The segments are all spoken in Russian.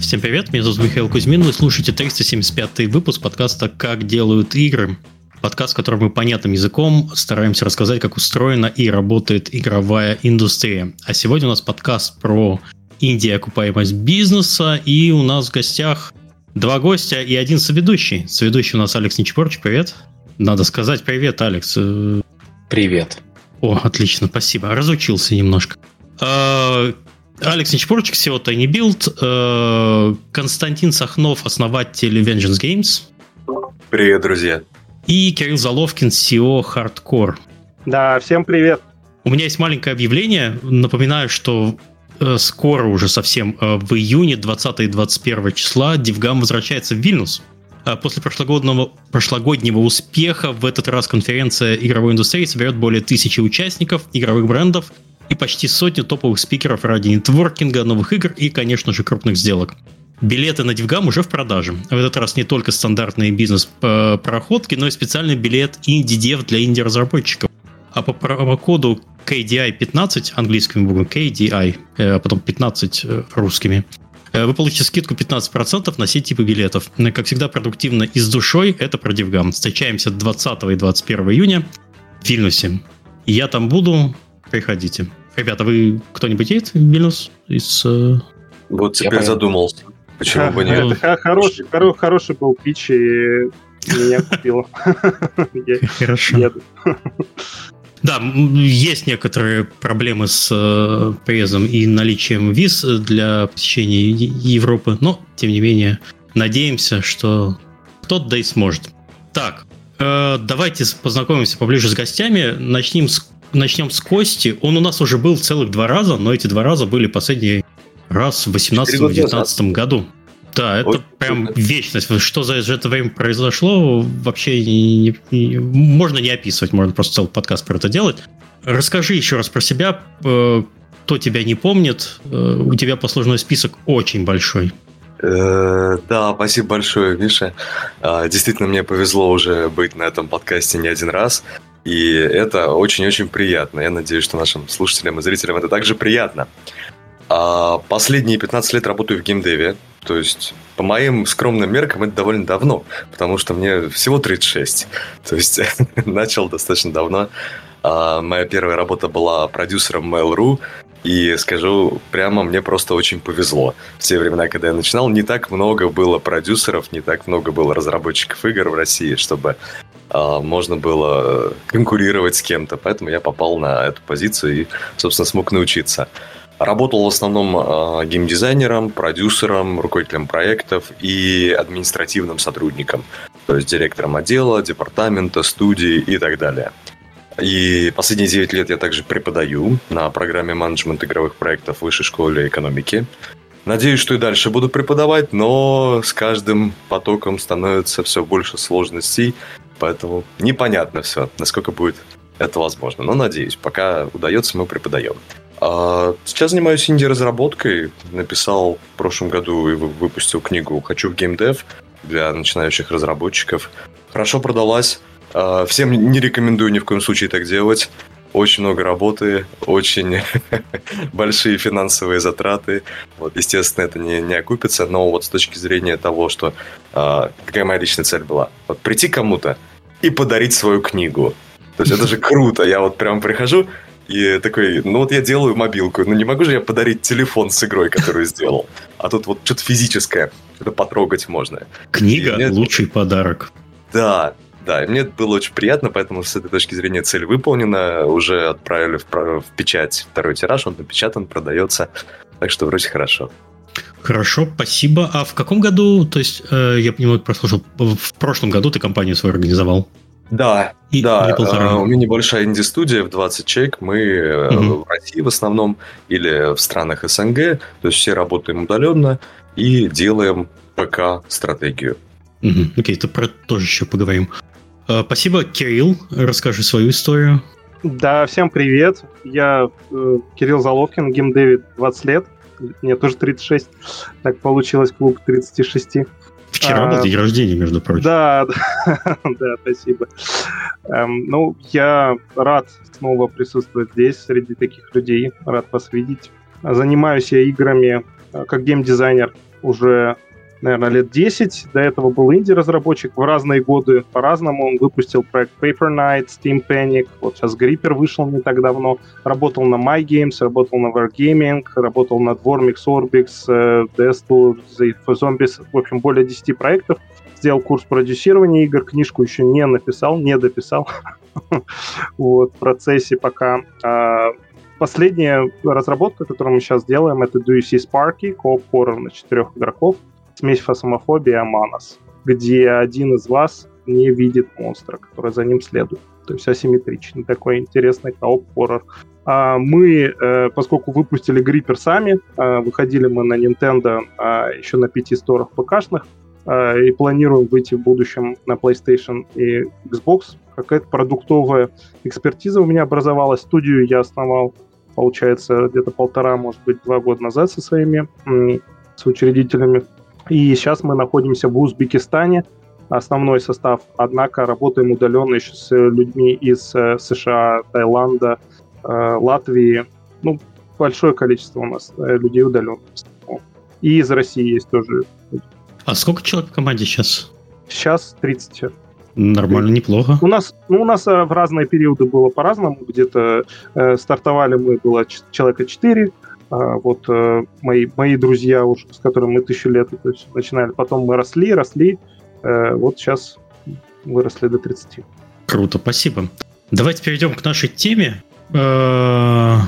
Всем привет, меня зовут Михаил Кузьмин, вы слушаете 375 выпуск подкаста «Как делают игры». Подкаст, в котором мы понятным языком стараемся рассказать, как устроена и работает игровая индустрия. А сегодня у нас подкаст про Индия окупаемость бизнеса, и у нас в гостях два гостя и один соведущий. Соведущий у нас Алекс Нечепорч, привет. Надо сказать привет, Алекс. Привет. О, отлично, спасибо. Разучился немножко. Алекс Нечпорчик, SEO Tiny Build, э, Константин Сахнов, основатель Vengeance Games. Привет, друзья. И Кирилл Заловкин, SEO Hardcore. Да, всем привет. У меня есть маленькое объявление. Напоминаю, что э, скоро уже совсем э, в июне 20 и 21 числа Дивгам возвращается в Вильнюс. После прошлогоднего, прошлогоднего успеха в этот раз конференция игровой индустрии соберет более тысячи участников, игровых брендов – и почти сотню топовых спикеров ради нетворкинга, новых игр и, конечно же, крупных сделок. Билеты на Дивгам уже в продаже. В этот раз не только стандартные бизнес-проходки, но и специальный билет инди-дев для инди-разработчиков. А по промокоду KDI 15 английскими буквами KDI, а потом 15 э, русскими, э, вы получите скидку 15% на все типы билетов. Как всегда, продуктивно и с душой это про Дивгам. Встречаемся 20 и 21 июня в Вильнюсе. Я там буду, приходите. Ребята, вы кто-нибудь едет в Вильнюс из... Э, вот теперь Я задумался. Почему бы нет? Это хороший, хороший был пич, и меня купило. Хорошо. Да, есть некоторые проблемы с э, приездом и наличием виз для посещения Европы, но, тем не менее, надеемся, что кто-то да и сможет. Так, э, давайте познакомимся поближе с гостями. Начнем с начнем с Кости. Он у нас уже был целых два раза, но эти два раза были последний раз в 18-19 году. Да, это Ой, прям это... вечность. Что за это время произошло, вообще не, не, можно не описывать, можно просто целый подкаст про это делать. Расскажи еще раз про себя, э, кто тебя не помнит. Э, у тебя послужной список очень большой. Э, да, спасибо большое, Миша. А, действительно, мне повезло уже быть на этом подкасте не один раз. И это очень-очень приятно. Я надеюсь, что нашим слушателям и зрителям это также приятно. А последние 15 лет работаю в геймдеве. То есть, по моим скромным меркам, это довольно давно, потому что мне всего 36. То есть, начал достаточно давно. А моя первая работа была продюсером Mail.ru, и скажу прямо, мне просто очень повезло. В те времена, когда я начинал, не так много было продюсеров, не так много было разработчиков игр в России, чтобы можно было конкурировать с кем-то. Поэтому я попал на эту позицию и, собственно, смог научиться. Работал в основном э, геймдизайнером, продюсером, руководителем проектов и административным сотрудником. То есть директором отдела, департамента, студии и так далее. И последние 9 лет я также преподаю на программе менеджмент игровых проектов в Высшей школе экономики. Надеюсь, что и дальше буду преподавать, но с каждым потоком становится все больше сложностей, поэтому непонятно все, насколько будет это возможно. Но надеюсь, пока удается, мы преподаем. А сейчас занимаюсь инди-разработкой. Написал в прошлом году и выпустил книгу «Хочу в геймдев» для начинающих разработчиков. Хорошо продалась. А, всем не рекомендую ни в коем случае так делать. Очень много работы, очень большие финансовые затраты. Вот, естественно, это не, не окупится, но вот с точки зрения того, что э, какая моя личная цель была, вот прийти кому-то и подарить свою книгу. То есть это же круто. Я вот прям прихожу и такой, ну вот я делаю мобилку, ну не могу же я подарить телефон с игрой, которую сделал. А тут вот что-то физическое, что-то потрогать можно. Книга – лучший подарок. Да, да, и мне было очень приятно, поэтому с этой точки зрения цель выполнена. Уже отправили в, в печать второй тираж, он напечатан, продается. Так что вроде хорошо. Хорошо, спасибо. А в каком году, то есть, э, я понимаю, прослушал, в прошлом году ты компанию свою организовал? Да, и, да. Э, у меня небольшая инди-студия в 20 человек. Мы угу. в России в основном или в странах СНГ. То есть все работаем удаленно и делаем ПК-стратегию. Угу. Окей, то про тоже еще поговорим. Э, спасибо, Кирилл. Расскажи свою историю. Да, всем привет. Я э, Кирилл Заловкин, геймдевит 20 лет. Мне тоже 36. Так получилось, клуб 36. Вчера а, был день рождения, между прочим. Да, да, да спасибо. Эм, ну, я рад снова присутствовать здесь, среди таких людей. Рад вас видеть. Занимаюсь я играми э, как геймдизайнер уже наверное, лет 10. До этого был инди-разработчик. В разные годы по-разному. Он выпустил проект Paper Knight, Steam Panic. Вот сейчас Gripper вышел не так давно. Работал на My Games, работал на Wargaming, работал над Warmix, Orbix, uh, Death for Zombies. В общем, более 10 проектов. Сделал курс продюсирования игр. Книжку еще не написал, не дописал. вот, в процессе пока. А, последняя разработка, которую мы сейчас делаем, это Do You See Sparky, кооп хоррор на четырех игроков смесь фасомофобии и Аманос, где один из вас не видит монстра, который за ним следует. То есть асимметричный такой интересный кооп-хоррор. А мы, э, поскольку выпустили Гриппер сами, э, выходили мы на Nintendo э, еще на пяти сторах ПКшных, и планируем выйти в будущем на PlayStation и Xbox. Какая-то продуктовая экспертиза у меня образовалась. Студию я основал, получается, где-то полтора, может быть, два года назад со своими с учредителями и сейчас мы находимся в Узбекистане, основной состав, однако работаем удаленно еще с людьми из э, США, Таиланда, э, Латвии. Ну, большое количество у нас э, людей удаленно. И из России есть тоже. А сколько человек в команде сейчас? Сейчас 30. Нормально, неплохо. У нас, ну, у нас в разные периоды было по-разному. Где-то э, стартовали мы, было человека 4, а, вот э, мои, мои друзья, уж, с которыми мы тысячу лет то есть, начинали, потом мы росли, росли, э, вот сейчас выросли до 30. Круто, спасибо. Давайте перейдем к нашей теме. Э,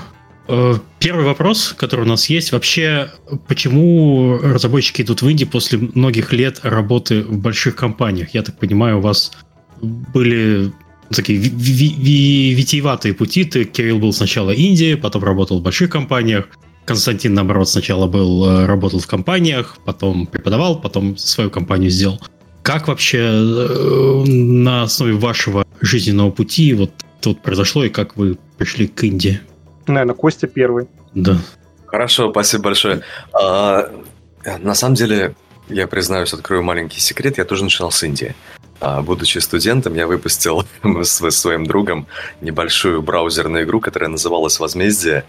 первый вопрос, который у нас есть, вообще, почему разработчики идут в Индии после многих лет работы в больших компаниях? Я так понимаю, у вас были такие витиеватые пути. Ты, Кирилл, был сначала Индии, потом работал в больших компаниях. Константин, наоборот, сначала был, э, работал в компаниях, потом преподавал, потом свою компанию сделал. Как вообще э, на основе вашего жизненного пути вот тут произошло и как вы пришли к Индии? Наверное, Костя первый. Да. Хорошо, спасибо большое. А, на самом деле, я признаюсь, открою маленький секрет, я тоже начинал с Индии. А, будучи студентом, я выпустил с своим другом небольшую браузерную игру, которая называлась «Возмездие».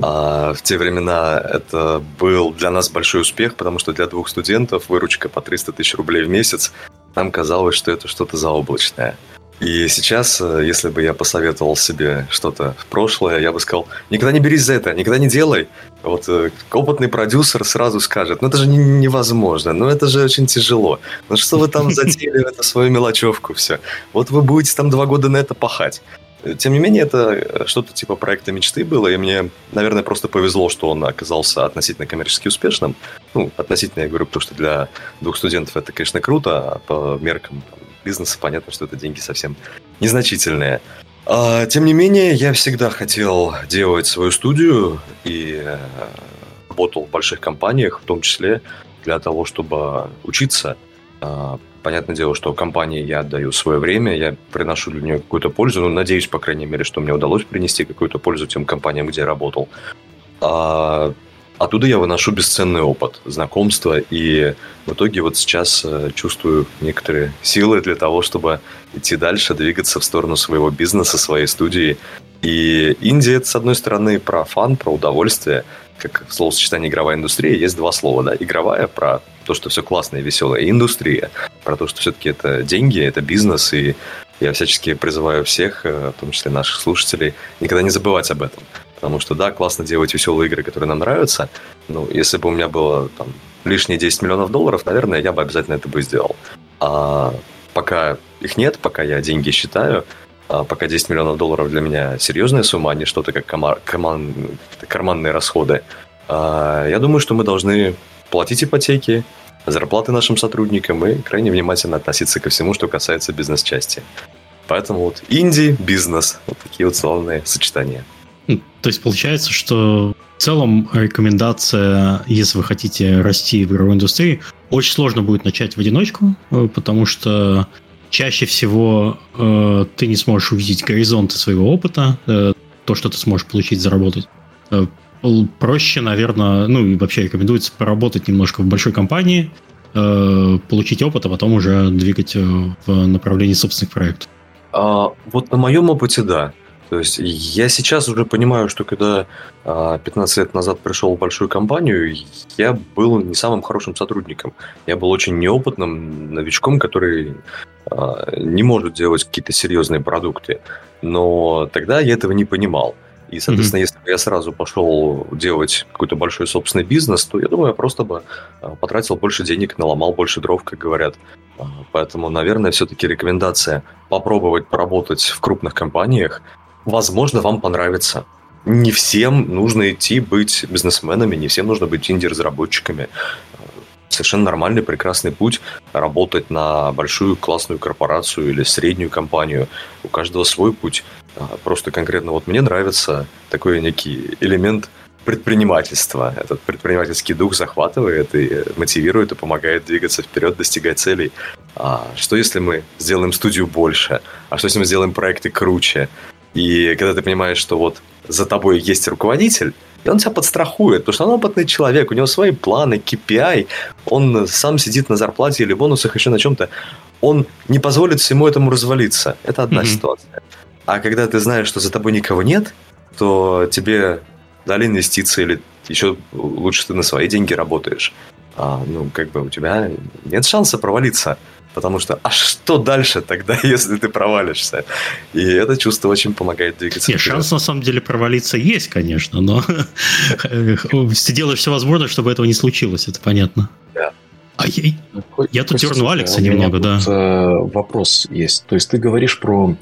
А в те времена это был для нас большой успех, потому что для двух студентов выручка по 300 тысяч рублей в месяц, нам казалось, что это что-то заоблачное. И сейчас, э, если бы я посоветовал себе что-то прошлое, я бы сказал, никогда не берись за это, никогда не делай. Вот э, опытный продюсер сразу скажет, ну это же невозможно, ну это же очень тяжело. Ну что вы там затеяли это свою мелочевку все. Вот вы будете там два года на это пахать. Тем не менее, это э, что-то типа проекта мечты было, и мне, наверное, просто повезло, что он оказался относительно коммерчески успешным. Ну, относительно, я говорю, потому что для двух студентов это, конечно, круто, а по меркам бизнеса понятно, что это деньги совсем незначительные. А, тем не менее, я всегда хотел делать свою студию и э, работал в больших компаниях, в том числе для того, чтобы учиться, а, Понятное дело, что компании я отдаю свое время, я приношу для нее какую-то пользу, ну, надеюсь, по крайней мере, что мне удалось принести какую-то пользу тем компаниям, где я работал. А оттуда я выношу бесценный опыт, знакомства, и в итоге вот сейчас э, чувствую некоторые силы для того, чтобы идти дальше, двигаться в сторону своего бизнеса, своей студии. И Индия, это, с одной стороны, про фан, про удовольствие, как в словосочетании игровая индустрия, есть два слова, да, игровая про то, что все классно и веселое, и индустрия, про то, что все-таки это деньги, это бизнес, и я всячески призываю всех, э, в том числе наших слушателей, никогда не забывать об этом. Потому что, да, классно делать веселые игры, которые нам нравятся, но если бы у меня было там лишние 10 миллионов долларов, наверное, я бы обязательно это бы сделал. А пока их нет, пока я деньги считаю, а пока 10 миллионов долларов для меня серьезная сумма, а не что-то как комар- коман- карманные расходы, а я думаю, что мы должны платить ипотеки, зарплаты нашим сотрудникам и крайне внимательно относиться ко всему, что касается бизнес-части. Поэтому вот инди, бизнес, вот такие вот славные сочетания. Ну, то есть получается, что в целом рекомендация, если вы хотите расти в игровой индустрии, очень сложно будет начать в одиночку, э, потому что чаще всего э, ты не сможешь увидеть горизонты своего опыта, э, то, что ты сможешь получить, заработать. Э, проще, наверное, ну и вообще рекомендуется поработать немножко в большой компании, э, получить опыт, а потом уже двигать э, в направлении собственных проектов. А, вот на моем опыте, да. То есть я сейчас уже понимаю, что когда 15 а, лет назад пришел в большую компанию, я был не самым хорошим сотрудником. Я был очень неопытным новичком, который а, не может делать какие-то серьезные продукты. Но тогда я этого не понимал. И, соответственно, mm-hmm. если бы я сразу пошел делать какой-то большой собственный бизнес, то я думаю, я просто бы а, потратил больше денег, наломал больше дров, как говорят. Поэтому, наверное, все-таки рекомендация попробовать поработать в крупных компаниях, возможно, вам понравится. Не всем нужно идти быть бизнесменами, не всем нужно быть инди-разработчиками. Совершенно нормальный, прекрасный путь работать на большую классную корпорацию или среднюю компанию. У каждого свой путь. А, просто конкретно вот мне нравится такой некий элемент предпринимательства. Этот предпринимательский дух захватывает и мотивирует и помогает двигаться вперед, достигать целей. А что если мы сделаем студию больше? А что если мы сделаем проекты круче? И когда ты понимаешь, что вот за тобой есть руководитель, и он тебя подстрахует, потому что он опытный человек, у него свои планы, KPI, он сам сидит на зарплате или бонусах, еще на чем-то, он не позволит всему этому развалиться. Это одна mm-hmm. ситуация. А когда ты знаешь, что за тобой никого нет, то тебе дали инвестиции или еще лучше ты на свои деньги работаешь. А, ну, как бы у тебя нет шанса провалиться. Потому что, а что дальше тогда, если ты провалишься? И это чувство очень помогает двигаться. Нет, шанс на самом деле провалиться есть, конечно, но ты делаешь все возможное, чтобы этого не случилось, это понятно. Да. А я, я тут дерну Алекса немного, да. Э, вопрос есть. То есть ты говоришь про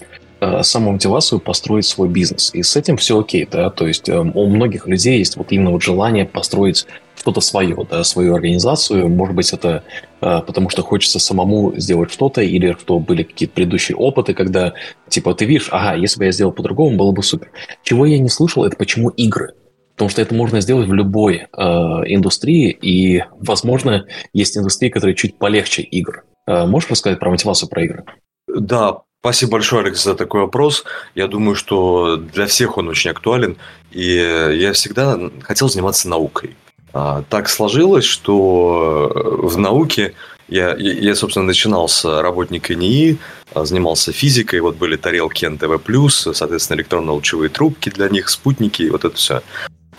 Э, самомотивацию построить свой бизнес. И с этим все окей, да, то есть э, у многих людей есть вот именно вот желание построить что-то свое, да, свою организацию. Может быть, это э, потому что хочется самому сделать что-то, или что были какие-то предыдущие опыты, когда, типа, ты видишь, ага, если бы я сделал по-другому, было бы супер. Чего я не слышал, это почему игры. Потому что это можно сделать в любой э, индустрии, и, возможно, есть индустрии, которые чуть полегче игр. Э, можешь рассказать про мотивацию про игры? Да, Спасибо большое, Алекс, за такой вопрос. Я думаю, что для всех он очень актуален. И я всегда хотел заниматься наукой. А, так сложилось, что в науке я, я, собственно, начинал с работника НИИ, а, занимался физикой, вот были тарелки НТВ+, соответственно, электронно-лучевые трубки для них, спутники, и вот это все.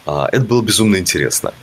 А, это было безумно интересно.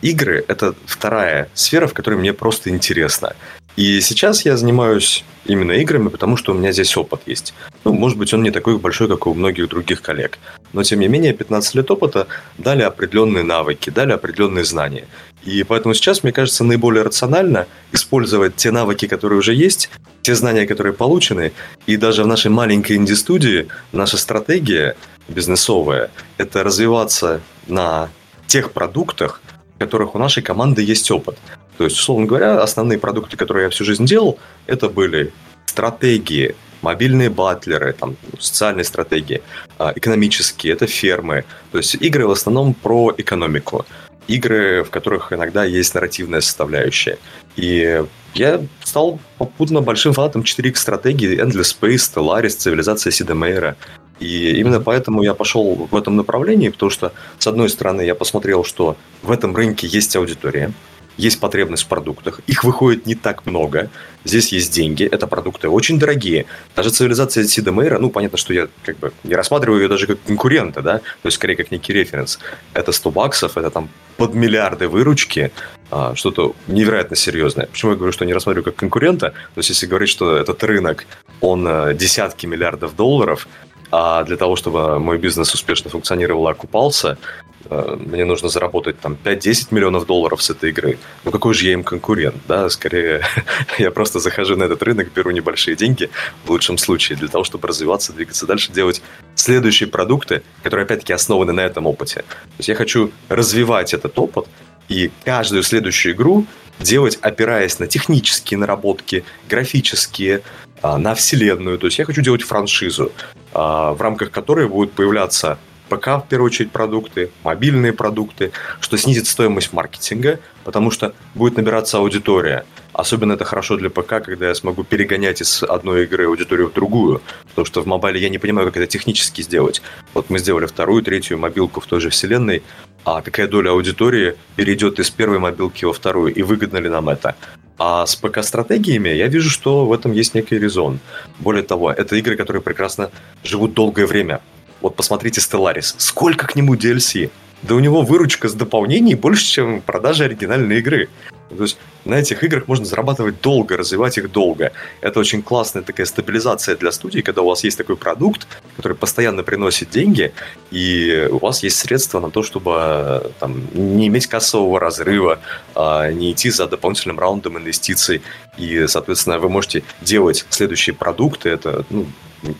Игры – это вторая сфера, в которой мне просто интересно. И сейчас я занимаюсь именно играми, потому что у меня здесь опыт есть. Ну, может быть, он не такой большой, как у многих других коллег. Но, тем не менее, 15 лет опыта дали определенные навыки, дали определенные знания. И поэтому сейчас, мне кажется, наиболее рационально использовать те навыки, которые уже есть, те знания, которые получены. И даже в нашей маленькой инди-студии наша стратегия бизнесовая – это развиваться на тех продуктах, в которых у нашей команды есть опыт. То есть, условно говоря, основные продукты, которые я всю жизнь делал, это были стратегии, мобильные батлеры, там, социальные стратегии, а, экономические, это фермы. То есть игры в основном про экономику. Игры, в которых иногда есть нарративная составляющая. И я стал попутно большим фанатом 4X стратегии Endless Space, Stellaris, цивилизация Сида Мейера. И именно поэтому я пошел в этом направлении, потому что, с одной стороны, я посмотрел, что в этом рынке есть аудитория, есть потребность в продуктах, их выходит не так много, здесь есть деньги, это продукты очень дорогие. Даже цивилизация Сида Мейра, ну, понятно, что я как бы не рассматриваю ее даже как конкурента, да, то есть скорее как некий референс. Это 100 баксов, это там под миллиарды выручки, а, что-то невероятно серьезное. Почему я говорю, что не рассматриваю как конкурента? То есть если говорить, что этот рынок, он а, десятки миллиардов долларов, а для того, чтобы мой бизнес успешно функционировал и окупался, Э, мне нужно заработать там 5-10 миллионов долларов с этой игры. Ну какой же я им конкурент, да? Скорее, я просто захожу на этот рынок, беру небольшие деньги, в лучшем случае, для того, чтобы развиваться, двигаться дальше, делать следующие продукты, которые опять-таки основаны на этом опыте. То есть я хочу развивать этот опыт, и каждую следующую игру делать, опираясь на технические наработки, графические, а, на вселенную. То есть я хочу делать франшизу, а, в рамках которой будут появляться ПК, в первую очередь, продукты, мобильные продукты, что снизит стоимость маркетинга, потому что будет набираться аудитория. Особенно это хорошо для ПК, когда я смогу перегонять из одной игры аудиторию в другую, потому что в мобайле я не понимаю, как это технически сделать. Вот мы сделали вторую, третью мобилку в той же вселенной, а какая доля аудитории перейдет из первой мобилки во вторую, и выгодно ли нам это? А с ПК-стратегиями я вижу, что в этом есть некий резон. Более того, это игры, которые прекрасно живут долгое время. Вот посмотрите Stellaris. Сколько к нему DLC? Да у него выручка с дополнений больше, чем продажи оригинальной игры. То есть на этих играх можно зарабатывать долго, развивать их долго. Это очень классная такая стабилизация для студии, когда у вас есть такой продукт, который постоянно приносит деньги, и у вас есть средства на то, чтобы там, не иметь кассового разрыва, а не идти за дополнительным раундом инвестиций. И, соответственно, вы можете делать следующие продукты. Это ну,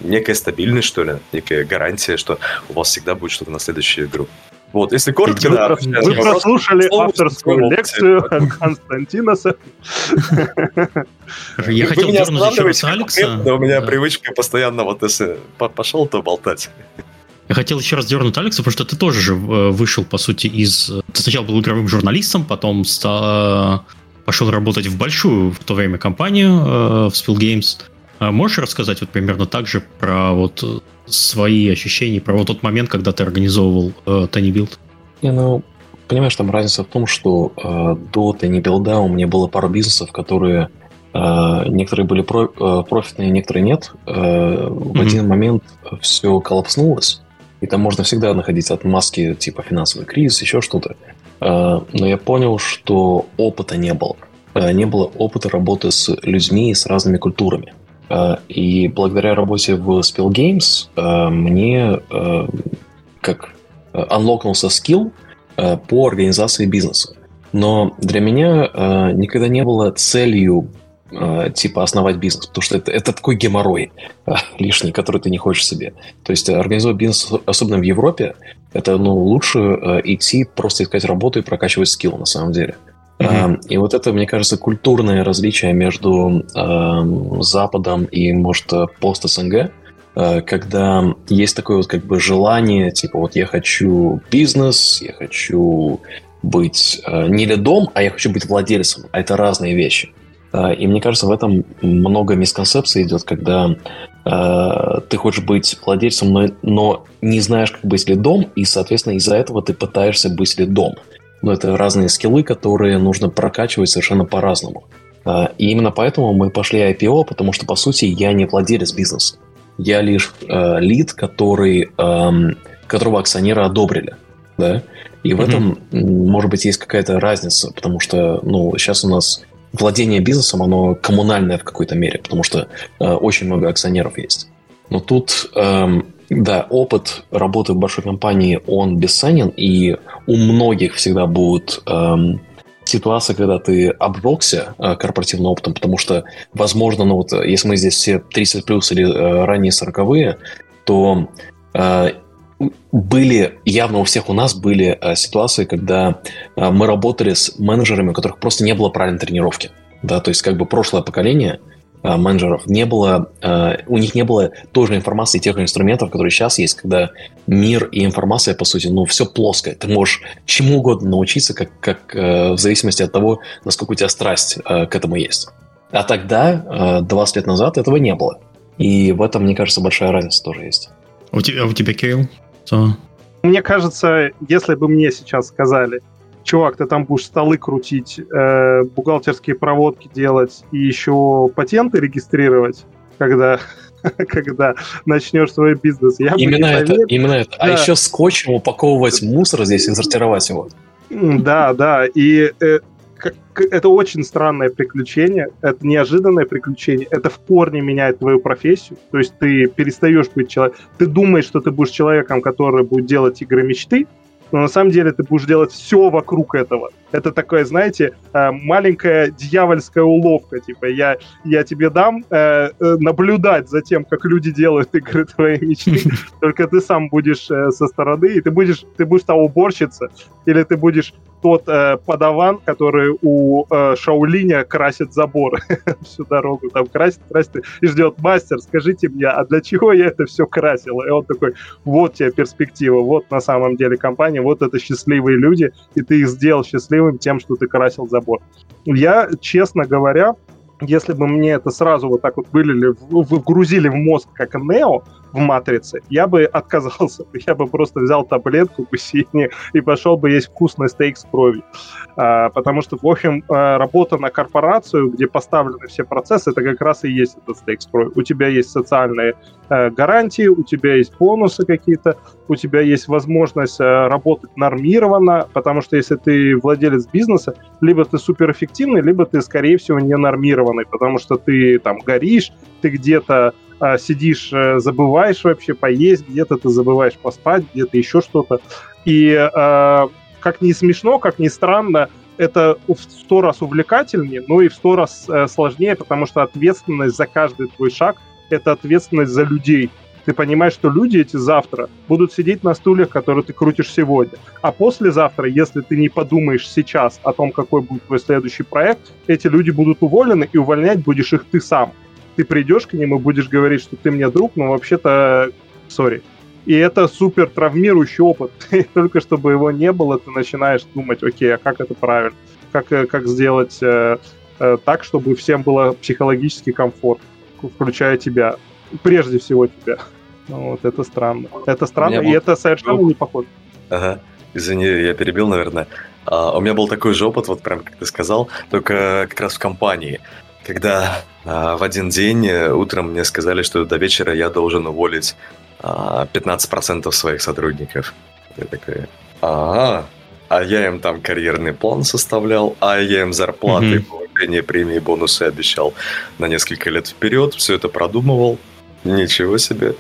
некая стабильность, что ли, некая гарантия, что у вас всегда будет что-то на следующую игру. Вот, если коротко, вы, да. Вы прослушали авторскую лекцию Константиноса. Я хотел дернуть еще раз Алекса. Да, у меня привычка постоянно вот если пошел, то болтать. Я хотел еще раз дернуть Алекса, потому что ты тоже же э, вышел, по сути, из... Ты сначала был игровым журналистом, потом стал... пошел работать в большую в то время компанию, э, в Spill Games. А можешь рассказать вот примерно так же про вот свои ощущения, про вот тот момент, когда ты организовывал э, Build? Не, ну, понимаешь, там разница в том, что э, до Tiny Build у меня было пару бизнесов, которые э, некоторые были про, э, профитные, некоторые нет. Э, mm-hmm. В один момент все коллапснулось, и там можно всегда находить отмазки типа финансовый кризис, еще что-то. Э, но я понял, что опыта не было. Э, не было опыта работы с людьми и с разными культурами. Э, и благодаря работе в Spill Games э, мне э, как анлокнулся скилл по организации бизнеса. Но для меня никогда не было целью типа основать бизнес, потому что это, это такой геморрой лишний, который ты не хочешь себе. То есть организовать бизнес, особенно в Европе, это ну, лучше идти, просто искать работу и прокачивать скилл на самом деле. И вот это, мне кажется, культурное различие между э, Западом и, может, пост-СНГ, э, когда есть такое вот как бы желание, типа вот я хочу бизнес, я хочу быть э, не лидом, а я хочу быть владельцем. А это разные вещи. Э, и мне кажется, в этом много мисконцепций идет, когда э, ты хочешь быть владельцем, но, но не знаешь, как быть лидом, и, соответственно, из-за этого ты пытаешься быть лидом но это разные скиллы, которые нужно прокачивать совершенно по-разному. А, и именно поэтому мы пошли IPO, потому что, по сути, я не владелец бизнеса. Я лишь э, лид, который, э, которого акционеры одобрили. Да? И в mm-hmm. этом, может быть, есть какая-то разница, потому что ну, сейчас у нас владение бизнесом, оно коммунальное в какой-то мере, потому что э, очень много акционеров есть. Но тут э, да, опыт работы в большой компании, он бесценен, и у многих всегда будут эм, ситуации, когда ты обжегся э, корпоративным опытом, потому что, возможно, ну вот, если мы здесь все 30 плюс или э, ранние 40 то э, были, явно у всех у нас были э, ситуации, когда э, мы работали с менеджерами, у которых просто не было правильной тренировки. Да, то есть как бы прошлое поколение – Э, менеджеров не было, э, у них не было той же информации, тех же инструментов, которые сейчас есть, когда мир и информация, по сути, ну, все плоское. Ты можешь чему угодно научиться, как, как э, в зависимости от того, насколько у тебя страсть к этому есть. А тогда, 20 лет назад, этого не было. И в этом, мне кажется, большая разница тоже есть. А у тебя, а у тебя Кирилл? Что? Мне кажется, если бы мне сейчас сказали, чувак, ты там будешь столы крутить, э, бухгалтерские проводки делать и еще патенты регистрировать, когда когда начнешь свой бизнес. Я именно это, именно это. А да. А еще скотчем упаковывать мусор здесь и сортировать его. Да, да. И э, это очень странное приключение, это неожиданное приключение, это в корне меняет твою профессию, то есть ты перестаешь быть человеком, ты думаешь, что ты будешь человеком, который будет делать игры мечты, но на самом деле ты будешь делать все вокруг этого. Это такое, знаете, э, маленькая дьявольская уловка, типа я, я тебе дам э, э, наблюдать за тем, как люди делают игры твоей мечты, только ты сам будешь со стороны, и ты будешь, ты будешь та уборщица, или ты будешь тот э, подаван, который у э, Шаулиня красит забор всю дорогу, там красит, красит, и ждет мастер, скажите мне, а для чего я это все красил? И он такой, вот тебе перспектива, вот на самом деле компания, вот это счастливые люди, и ты их сделал счастливым тем, что ты красил забор. Я, честно говоря, если бы мне это сразу вот так вот вылили, вгрузили в мозг как Нео, в матрице, я бы отказался. Я бы просто взял таблетку гусини и пошел бы есть вкусный стейк с кровью. А, потому что, в общем, а, работа на корпорацию, где поставлены все процессы, это как раз и есть этот стейк с кровью. У тебя есть социальные а, гарантии, у тебя есть бонусы какие-то, у тебя есть возможность а, работать нормированно, потому что если ты владелец бизнеса, либо ты суперэффективный, либо ты, скорее всего, не нормированный, потому что ты там горишь, ты где-то сидишь, э, забываешь вообще поесть, где-то ты забываешь поспать, где-то еще что-то. И э, как ни смешно, как ни странно, это в сто раз увлекательнее, но и в сто раз э, сложнее, потому что ответственность за каждый твой шаг — это ответственность за людей. Ты понимаешь, что люди эти завтра будут сидеть на стульях, которые ты крутишь сегодня. А послезавтра, если ты не подумаешь сейчас о том, какой будет твой следующий проект, эти люди будут уволены, и увольнять будешь их ты сам ты придешь к ним и будешь говорить, что ты мне друг, но вообще-то, сори. И это супер травмирующий опыт. только чтобы его не было, ты начинаешь думать, окей, а как это правильно? Как, э, как сделать э, э, так, чтобы всем было психологически комфорт, включая тебя. Прежде всего тебя. Ну, вот это странно. Это странно, и был... это совершенно не похоже. Ага. Извини, я перебил, наверное. А, у меня был такой же опыт, вот прям как ты сказал, только как раз в компании когда а, в один день э, утром мне сказали, что до вечера я должен уволить а, 15% своих сотрудников. Я такой, ага, а я им там карьерный план составлял, а я им зарплаты, mm-hmm. повышение премии, бонусы обещал на несколько лет вперед, все это продумывал. Ничего себе.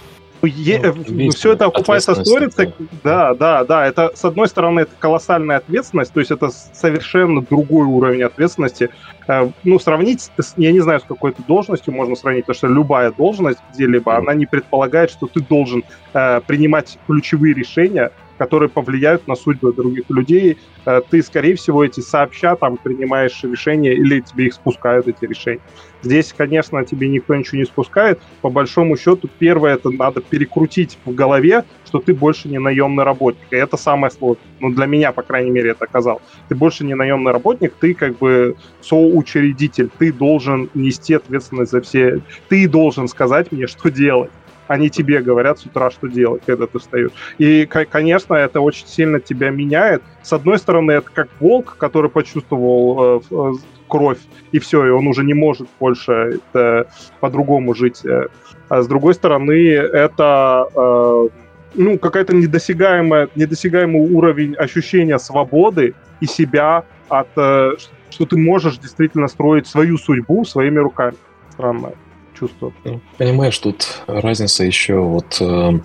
Е- ну, все это окупается сторис, да, да, да. Это с одной стороны это колоссальная ответственность, то есть это совершенно другой уровень ответственности. Э, ну, сравнить, я не знаю, с какой-то должностью можно сравнить, потому что любая должность где-либо, она не предполагает, что ты должен э, принимать ключевые решения, которые повлияют на судьбы других людей. Э, ты, скорее всего, эти сообща там принимаешь решения или тебе их спускают, эти решения. Здесь, конечно, тебе никто ничего не спускает. По большому счету, первое, это надо перекрутить в голове, что ты больше не наемный работник. И это самое сложное. Ну, для меня, по крайней мере, это оказалось. Ты больше не наемный работник, ты как бы соучредитель. Ты должен нести ответственность за все. Ты должен сказать мне, что делать они тебе говорят с утра, что делать, когда ты встаешь. И, конечно, это очень сильно тебя меняет. С одной стороны, это как волк, который почувствовал э, э кровь, и все, и он уже не может больше это, по-другому жить. Э. А с другой стороны, это э, ну, какая-то недосягаемая, недосягаемый уровень ощущения свободы и себя от, э, что ты можешь действительно строить свою судьбу своими руками. Странно чувство. Понимаешь, тут разница еще вот э,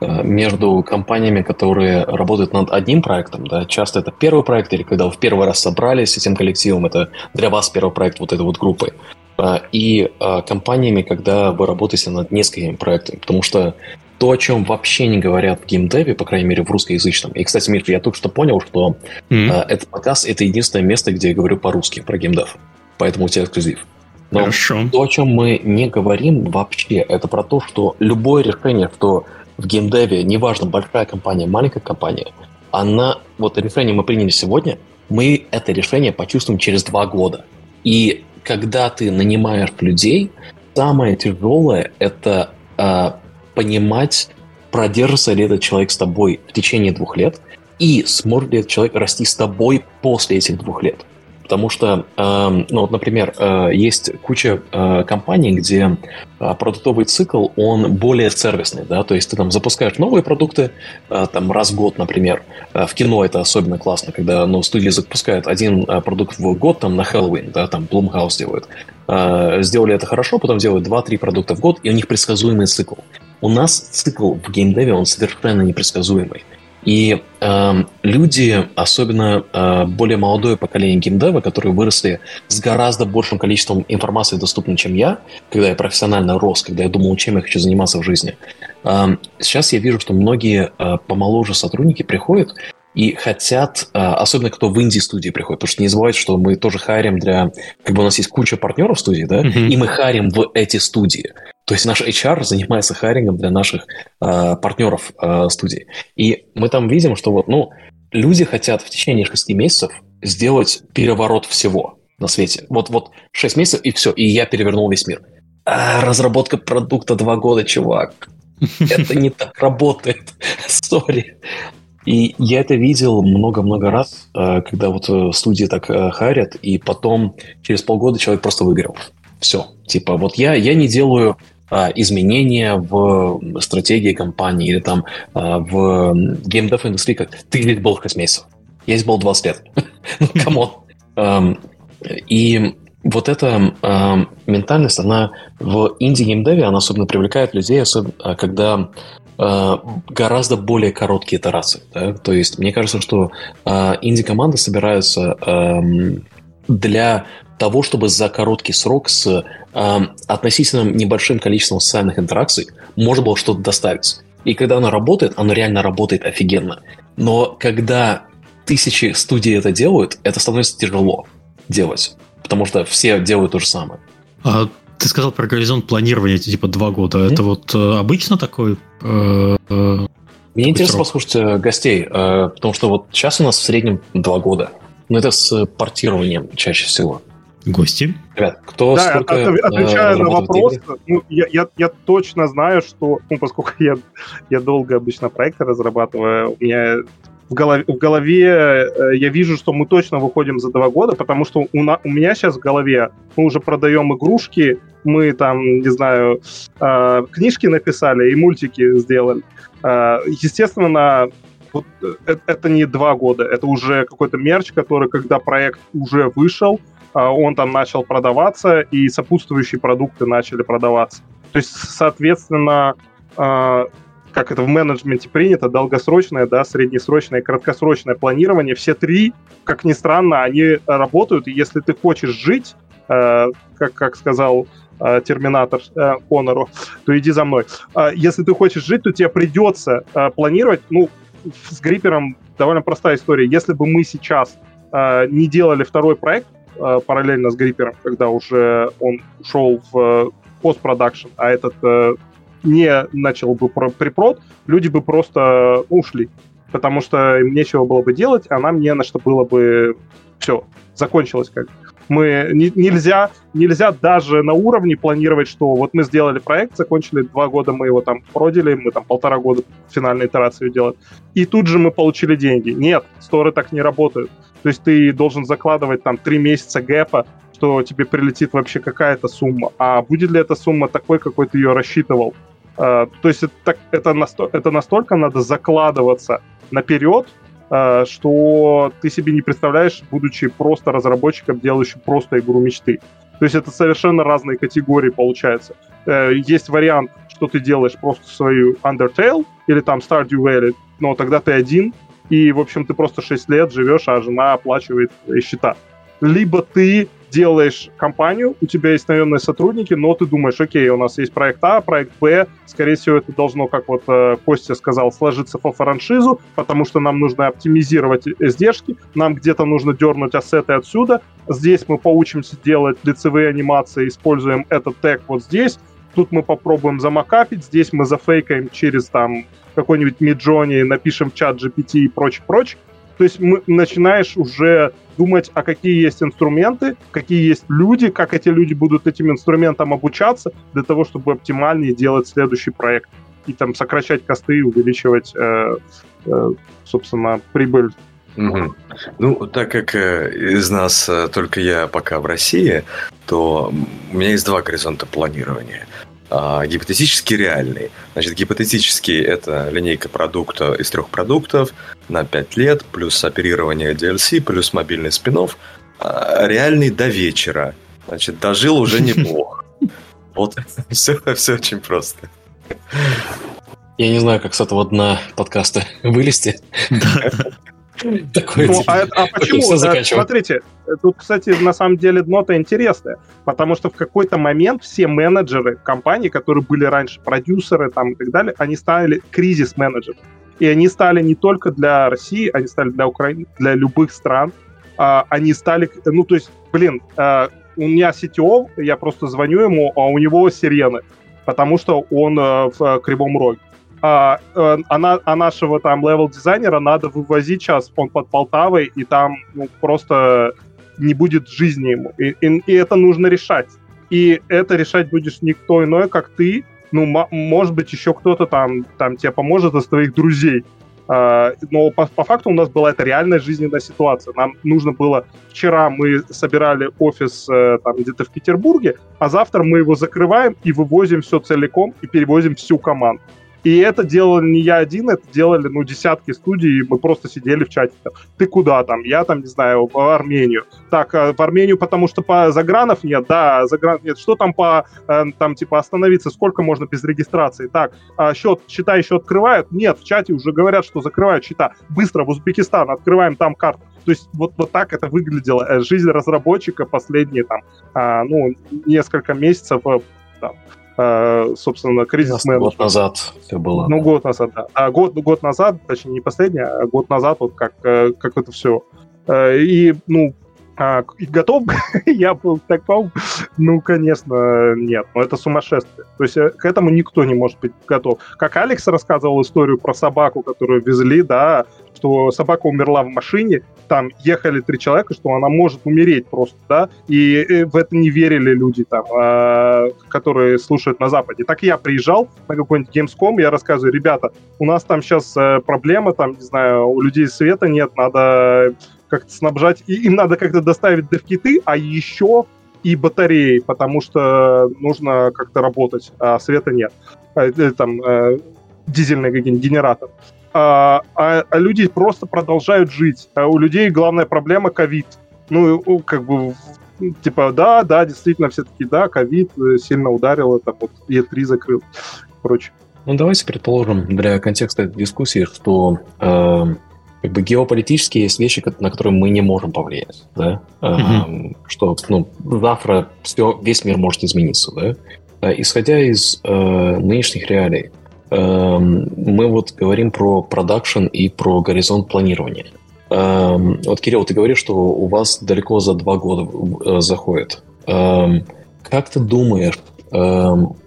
э, между компаниями, которые работают над одним проектом, да, часто это первый проект, или когда вы в первый раз собрались с этим коллективом, это для вас первый проект вот этой вот группы, э, и компаниями, когда вы работаете над несколькими проектами, потому что то, о чем вообще не говорят в геймдеве, по крайней мере, в русскоязычном. И, кстати, Мирка, я только что понял, что mm-hmm. этот подкаст — это единственное место, где я говорю по-русски про геймдев. Поэтому у тебя эксклюзив. Но Хорошо. то, о чем мы не говорим вообще, это про то, что любое решение, что в геймдеве, неважно, большая компания, маленькая компания, она, вот решение мы приняли сегодня, мы это решение почувствуем через два года. И когда ты нанимаешь людей, самое тяжелое – это э, понимать, продержится ли этот человек с тобой в течение двух лет, и сможет ли этот человек расти с тобой после этих двух лет. Потому что, э, ну вот, например, э, есть куча э, компаний, где э, продуктовый цикл, он более сервисный, да, то есть ты там запускаешь новые продукты там раз в год, например. В кино это особенно классно, когда, ну, студии запускают один продукт в год, там, на Хэллоуин, да, там, Blumhouse делают. Сделали это хорошо, потом делают 2-3 продукта в год, и у них предсказуемый цикл. У нас цикл в геймдеве, он совершенно непредсказуемый. И э, люди, особенно э, более молодое поколение геймдева, которые выросли с гораздо большим количеством информации доступной, чем я, когда я профессионально рос, когда я думал, чем я хочу заниматься в жизни. Э, сейчас я вижу, что многие э, помоложе сотрудники приходят и хотят, э, особенно кто в инди-студии приходит, потому что не забывайте, что мы тоже харим для... Как бы у нас есть куча партнеров в студии, да, mm-hmm. и мы харим в эти студии. То есть наш HR занимается hiring ом для наших э, партнеров э, студии. И мы там видим, что вот, ну, люди хотят в течение шести месяцев сделать переворот всего на свете. Вот, вот шесть месяцев, и все, и я перевернул весь мир. А, разработка продукта два года, чувак. Это не так работает. Sorry. И я это видел много-много раз, э, когда вот э, студии так э, хайрят, и потом через полгода человек просто выгорел. Все. Типа, вот я, я не делаю изменения в стратегии компании или там а, в геймдев индустрии, как ты здесь был 8 месяцев. Я здесь был 20 лет. ну, come on. И вот эта ментальность, она в инди-геймдеве, она особенно привлекает людей, особенно когда э, гораздо более короткие итерации. То есть мне кажется, что инди-команды собираются для того, чтобы за короткий срок с э, относительно небольшим количеством социальных интеракций можно было что-то доставить. И когда оно работает, оно реально работает офигенно. Но когда тысячи студий это делают, это становится тяжело делать потому что все делают то же самое. А ты сказал про горизонт планирования, типа два года. Mm-hmm. Это вот э, обычно такой? Э, э, Мне интересно срок? послушать э, гостей, э, потому что вот сейчас у нас в среднем два года. Но это с портированием чаще всего. Гости. Ребят, кто да, сколько... От, отвечая э, на вопрос, ну, я, я, я точно знаю, что, ну, поскольку я, я долго обычно проекты разрабатываю, у меня в голове, в голове э, я вижу, что мы точно выходим за два года, потому что у, на, у меня сейчас в голове мы уже продаем игрушки, мы там, не знаю, э, книжки написали и мультики сделали. Э, естественно, вот это, это не два года, это уже какой-то мерч, который, когда проект уже вышел, э, он там начал продаваться, и сопутствующие продукты начали продаваться. То есть, соответственно, э, как это в менеджменте принято, долгосрочное, да, среднесрочное и краткосрочное планирование, все три, как ни странно, они работают, если ты хочешь жить, э, как, как сказал э, Терминатор э, Конору, то иди за мной. Э, если ты хочешь жить, то тебе придется э, планировать, ну, с Грипером довольно простая история. Если бы мы сейчас э, не делали второй проект э, параллельно с Грипером, когда уже он ушел в э, постпродакшн, а этот э, не начал бы припрод, люди бы просто ушли. Потому что им нечего было бы делать, а нам не на что было бы... Все, закончилось как мы не, нельзя, нельзя даже на уровне планировать, что вот мы сделали проект, закончили два года, мы его там продали, мы там полтора года финальной итерацию делали, и тут же мы получили деньги. Нет, сторы так не работают. То есть ты должен закладывать там три месяца гэпа, что тебе прилетит вообще какая-то сумма. А будет ли эта сумма такой, какой ты ее рассчитывал? Uh, то есть это, это, насто, это настолько надо закладываться наперед, uh, что ты себе не представляешь, будучи просто разработчиком, делающим просто игру мечты. То есть это совершенно разные категории получается. Uh, есть вариант, что ты делаешь просто свою Undertale или там Stardew Valley, но тогда ты один, и, в общем, ты просто 6 лет живешь, а жена оплачивает счета. Либо ты делаешь компанию, у тебя есть наемные сотрудники, но ты думаешь, окей, у нас есть проект А, проект Б, скорее всего, это должно, как вот э, Костя сказал, сложиться по франшизу, потому что нам нужно оптимизировать издержки, нам где-то нужно дернуть ассеты отсюда, здесь мы поучимся делать лицевые анимации, используем этот тег вот здесь, тут мы попробуем замакапить, здесь мы зафейкаем через там какой-нибудь Миджони, напишем чат GPT и прочее. То есть мы, начинаешь уже думать, а какие есть инструменты, какие есть люди, как эти люди будут этим инструментам обучаться для того, чтобы оптимальнее делать следующий проект и там сокращать косты и увеличивать, э, э, собственно, прибыль. Угу. Ну, так как э, из нас э, только я пока в России, то у меня есть два горизонта планирования а, гипотетически реальный. Значит, гипотетически это линейка продукта из трех продуктов на 5 лет, плюс оперирование DLC, плюс мобильный спин а, реальный до вечера. Значит, дожил уже неплохо. Вот, все, все очень просто. Я не знаю, как с этого дна подкаста вылезти. Такое ну, а, а почему? Да, смотрите, тут, кстати, на самом деле дно-то интересное, потому что в какой-то момент все менеджеры компании, которые были раньше продюсеры там и так далее, они стали кризис-менеджерами. И они стали не только для России, они стали для Украины, для любых стран. А, они стали, ну, то есть, блин, а, у меня CTO, я просто звоню ему, а у него сирены, потому что он а, в Кривом Роге а, а, а нашего там левел-дизайнера надо вывозить сейчас, он под Полтавой, и там ну, просто не будет жизни ему. И, и, и это нужно решать. И это решать будешь никто иной, как ты, ну, может быть, еще кто-то там, там тебе поможет из твоих друзей. А, но по, по факту у нас была это реальная жизненная ситуация. Нам нужно было... Вчера мы собирали офис э, там где-то в Петербурге, а завтра мы его закрываем и вывозим все целиком и перевозим всю команду. И это делал не я один, это делали, ну, десятки студий, и мы просто сидели в чате. Ты куда там? Я там, не знаю, в Армению. Так, э, в Армению, потому что по загранов нет, да, загранов нет. Что там по, э, там, типа, остановиться? Сколько можно без регистрации? Так, а счет, счета еще открывают? Нет, в чате уже говорят, что закрывают счета. Быстро в Узбекистан, открываем там карту. То есть вот, вот так это выглядело. Э, жизнь разработчика последние там, а, ну, несколько месяцев там, собственно, кризис менеджмент. Год назад все было. Ну, год назад, да. А год, год назад, точнее, не последний, а год назад, вот как, э, как это все. Э, и, ну, а, готов я был так ну, конечно, нет, но это сумасшествие. То есть к этому никто не может быть готов. Как Алекс рассказывал историю про собаку, которую везли, да, что собака умерла в машине, там ехали три человека, что она может умереть просто, да, и, и в это не верили люди там, э, которые слушают на Западе. Так я приезжал на какой-нибудь Gamescom, я рассказываю, ребята, у нас там сейчас э, проблема, там, не знаю, у людей света нет, надо как-то снабжать, и им надо как-то доставить девкиты, а еще и батареи, потому что нужно как-то работать, а света нет. Э, э, там э, дизельный генератор а, а, а люди просто продолжают жить. А у людей главная проблема ковид. Ну, как бы, типа, да, да, действительно, все таки да, ковид э, сильно ударил, это вот Е3 закрыл, прочее. Ну, давайте предположим для контекста этой дискуссии, что как бы геополитически есть вещи, на которые мы не можем повлиять, да, mm-hmm. э, что ну, завтра все, весь мир может измениться, да. Э, исходя из э, нынешних реалий, Эм, мы вот говорим про продакшн и про горизонт планирования. Эм, вот, Кирилл, ты говоришь, что у вас далеко за два года э, заходит. Эм, как ты думаешь,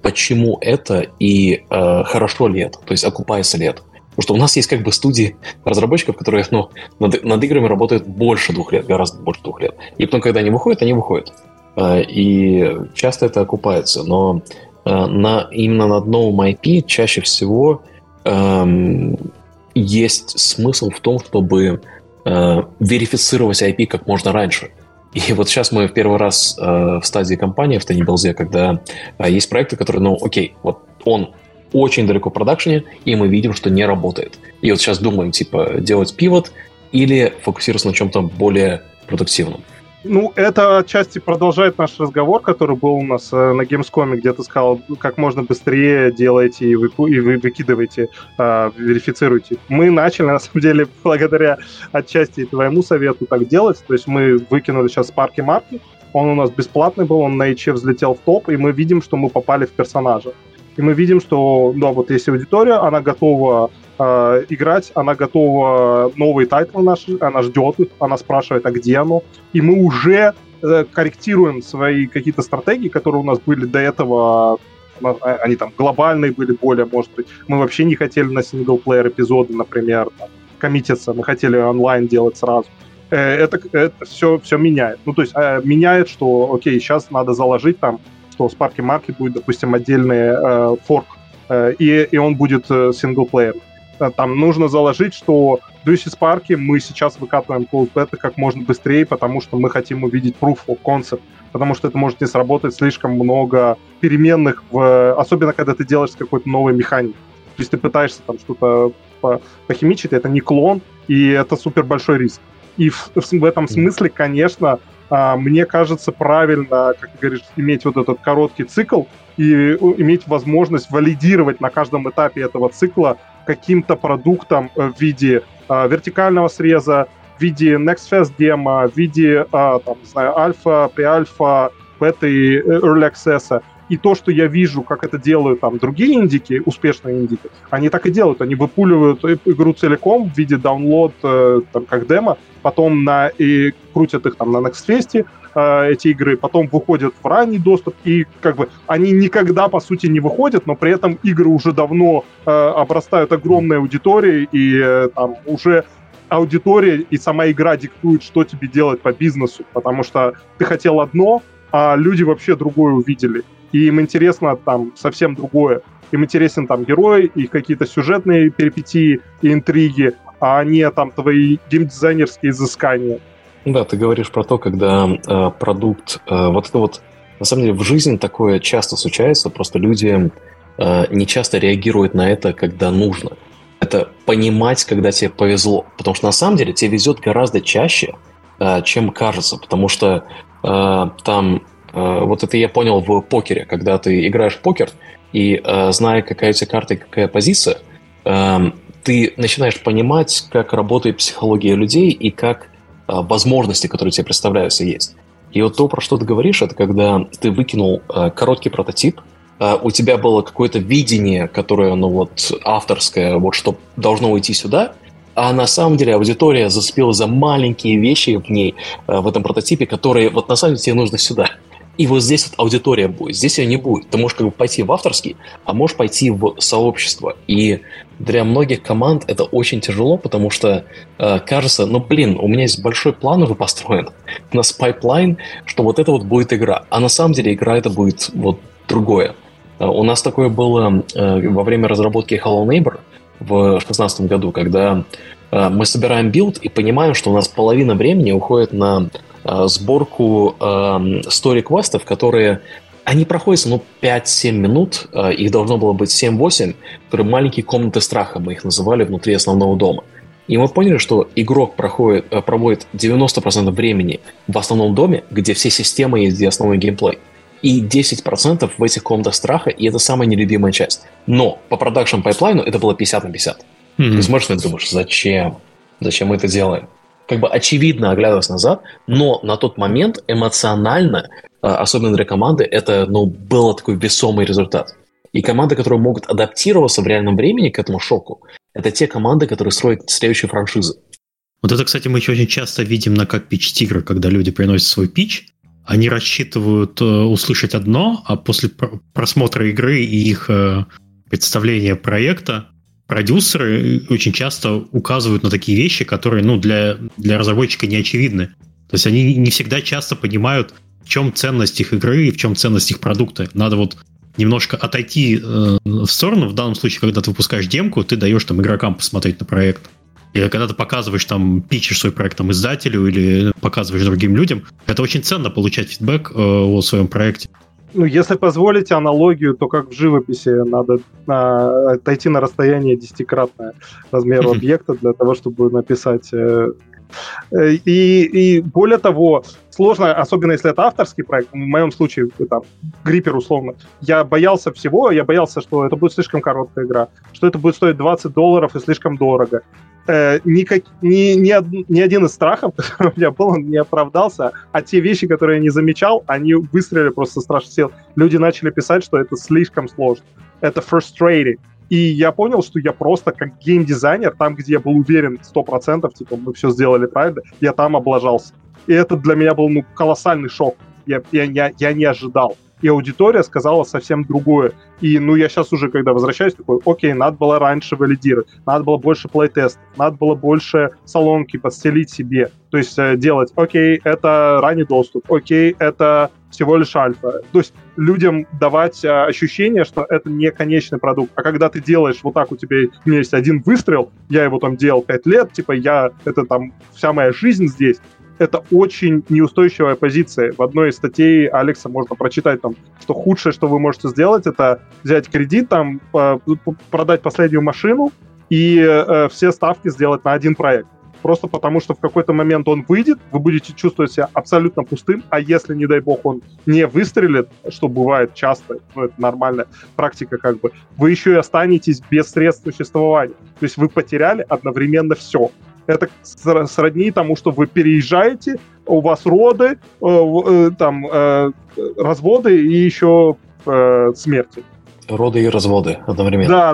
почему это и э, хорошо ли это? То есть окупается ли это? Потому что у нас есть как бы студии разработчиков, которые ну, над, над играми работают больше двух лет, гораздо больше двух лет. И потом, когда они выходят, они выходят. Э, и часто это окупается. Но Э, на, именно над новым IP чаще всего эм, есть смысл в том, чтобы э, верифицировать IP как можно раньше. И вот сейчас мы в первый раз э, в стадии компании в Теннибелзе, когда э, есть проекты, которые, ну, окей, вот он очень далеко в продакшене, и мы видим, что не работает. И вот сейчас думаем, типа, делать пивот или фокусироваться на чем-то более продуктивном. Ну, это отчасти продолжает наш разговор, который был у нас э, на Gamescom, где ты сказал, как можно быстрее делайте и, вы, и вы выкидывайте, э, верифицируйте. Мы начали, на самом деле, благодаря отчасти твоему совету так делать. То есть мы выкинули сейчас Sparky Market, он у нас бесплатный был, он на HF взлетел в топ, и мы видим, что мы попали в персонажа. И мы видим, что, да, вот есть аудитория, она готова э, играть, она готова новые тайтлы наши, она ждет их, она спрашивает, а где оно. И мы уже э, корректируем свои какие-то стратегии, которые у нас были до этого а, они там глобальные были более, может быть. Мы вообще не хотели на single-player эпизоды, например, там, коммититься, мы хотели онлайн делать сразу. Э, это, это все, все меняет. Ну, то есть э, меняет, что, окей, сейчас надо заложить там, что с Sparky Market будет, допустим, отдельный э, форк, э, и, и он будет э, синглплеерный. Э, там нужно заложить, что Ducey Spark мы сейчас выкатываем Cold Beta как можно быстрее, потому что мы хотим увидеть proof of concept, потому что это может не сработать слишком много переменных, в, особенно когда ты делаешь какой-то новой механикой. То есть ты пытаешься там что-то похимичить, это не клон, и это супер большой риск. И в, в этом смысле, конечно, мне кажется правильно, как ты говоришь, иметь вот этот короткий цикл и иметь возможность валидировать на каждом этапе этого цикла каким-то продуктом э, в виде э, вертикального среза, в виде Next Fest демо, в виде, э, там, не знаю, альфа, преальфа, бета и э, early access. И то, что я вижу, как это делают там другие индики, успешные индики, они так и делают. Они выпуливают игру целиком в виде download, э, там, как демо, потом на, и крутят их там на Next э, эти игры, потом выходят в ранний доступ, и как бы они никогда, по сути, не выходят, но при этом игры уже давно э, обрастают огромной аудиторией, и э, там уже аудитория и сама игра диктует, что тебе делать по бизнесу, потому что ты хотел одно, а люди вообще другое увидели. И им интересно там совсем другое. Им интересен там герой и какие-то сюжетные перипетии и интриги, а не там твои геймдизайнерские изыскания. Да, ты говоришь про то, когда э, продукт, э, вот это вот, на самом деле в жизни такое часто случается, просто люди э, не часто реагируют на это, когда нужно. Это понимать, когда тебе повезло, потому что на самом деле тебе везет гораздо чаще, э, чем кажется, потому что э, там, вот это я понял в покере, когда ты играешь в покер, и э, зная, какая у тебя карта и какая позиция, э, ты начинаешь понимать, как работает психология людей и как э, возможности, которые тебе представляются, есть. И вот то, про что ты говоришь, это когда ты выкинул э, короткий прототип, э, у тебя было какое-то видение, которое, ну вот, авторское, вот что должно уйти сюда, а на самом деле аудитория зацепила за маленькие вещи в ней, э, в этом прототипе, которые вот на самом деле тебе нужно сюда. И вот здесь вот аудитория будет, здесь ее не будет. Ты можешь как бы пойти в авторский, а можешь пойти в сообщество. И для многих команд это очень тяжело, потому что э, кажется, ну блин, у меня есть большой план уже построен, у нас pipeline, что вот это вот будет игра. А на самом деле игра это будет вот другое. Э, у нас такое было э, во время разработки Hello Neighbor в 2016 году, когда э, мы собираем билд и понимаем, что у нас половина времени уходит на сборку story-квестов, которые они проходят, ну, 5-7 минут, э, их должно было быть 7-8, которые маленькие комнаты страха, мы их называли, внутри основного дома. И мы поняли, что игрок проходит, э, проводит 90% времени в основном доме, где все системы есть, где основной геймплей. И 10% в этих комнатах страха, и это самая нелюбимая часть. Но по production пайплайну это было 50 на 50. Mm-hmm. Ты смотришь на это думаешь, зачем? Зачем мы это делаем? Как бы очевидно оглядываясь назад, но на тот момент эмоционально, а, особенно для команды, это ну, был такой весомый результат. И команды, которые могут адаптироваться в реальном времени к этому шоку, это те команды, которые строят следующие франшизы. Вот это, кстати, мы еще очень часто видим на как пич тигра, когда люди приносят свой пич, они рассчитывают э, услышать одно, а после просмотра игры и их э, представления проекта продюсеры очень часто указывают на такие вещи, которые ну, для, для разработчика не очевидны. То есть они не всегда часто понимают, в чем ценность их игры и в чем ценность их продукта. Надо вот немножко отойти э, в сторону. В данном случае, когда ты выпускаешь демку, ты даешь там игрокам посмотреть на проект. Или когда ты показываешь там, пичешь свой проект там издателю или показываешь другим людям, это очень ценно получать фидбэк э, о своем проекте ну, если позволите аналогию, то как в живописи надо а, отойти на расстояние десятикратное размеру объекта для того, чтобы написать. Э, э, и, и более того, сложно, особенно если это авторский проект, в моем случае, там, Гриппер условно, я боялся всего, я боялся, что это будет слишком короткая игра, что это будет стоить 20 долларов и слишком дорого э, никак, ни, ни, ни один из страхов, который у меня был, он не оправдался, а те вещи, которые я не замечал, они выстрелили просто страшно сил. Люди начали писать, что это слишком сложно. Это frustrating. И я понял, что я просто как геймдизайнер, там, где я был уверен 100%, типа, мы все сделали правильно, я там облажался. И это для меня был ну, колоссальный шок. Я, я, я, я не ожидал и аудитория сказала совсем другое. И, ну, я сейчас уже, когда возвращаюсь, такой, окей, надо было раньше валидировать, надо было больше плейтестов, надо было больше салонки подстелить себе, то есть э, делать, окей, это ранний доступ, окей, это всего лишь альфа. То есть людям давать э, ощущение, что это не конечный продукт. А когда ты делаешь вот так, у тебя у меня есть один выстрел, я его там делал пять лет, типа я, это там вся моя жизнь здесь, это очень неустойчивая позиция. В одной из статей Алекса можно прочитать, там, что худшее, что вы можете сделать, это взять кредит, там, продать последнюю машину и э, все ставки сделать на один проект. Просто потому, что в какой-то момент он выйдет, вы будете чувствовать себя абсолютно пустым, а если, не дай бог, он не выстрелит, что бывает часто, ну, это нормальная практика как бы, вы еще и останетесь без средств существования. То есть вы потеряли одновременно все это сродни тому, что вы переезжаете, у вас роды, э, э, там, э, разводы и еще смерти. Роды и разводы одновременно. Да,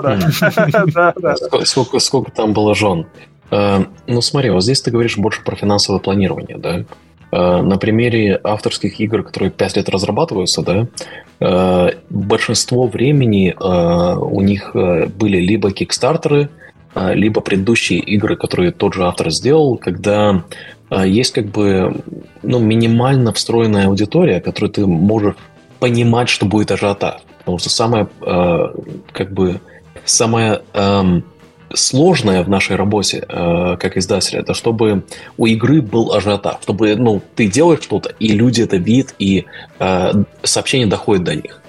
да. Сколько, сколько там было жен? Ну, смотри, вот здесь ты говоришь больше про финансовое планирование, да? На примере авторских игр, которые 5 лет разрабатываются, да, большинство времени у них были либо кикстартеры, а, либо предыдущие игры, которые тот же автор сделал, когда а, есть как бы ну, минимально встроенная аудитория, которую ты можешь понимать, что будет ажиотаж. Потому что самое, э, как бы, самое э, сложное в нашей работе, как издателя, это чтобы у игры был ажиотаж, чтобы, ну, ты делаешь что-то, и люди это видят, и сообщение доходит до них.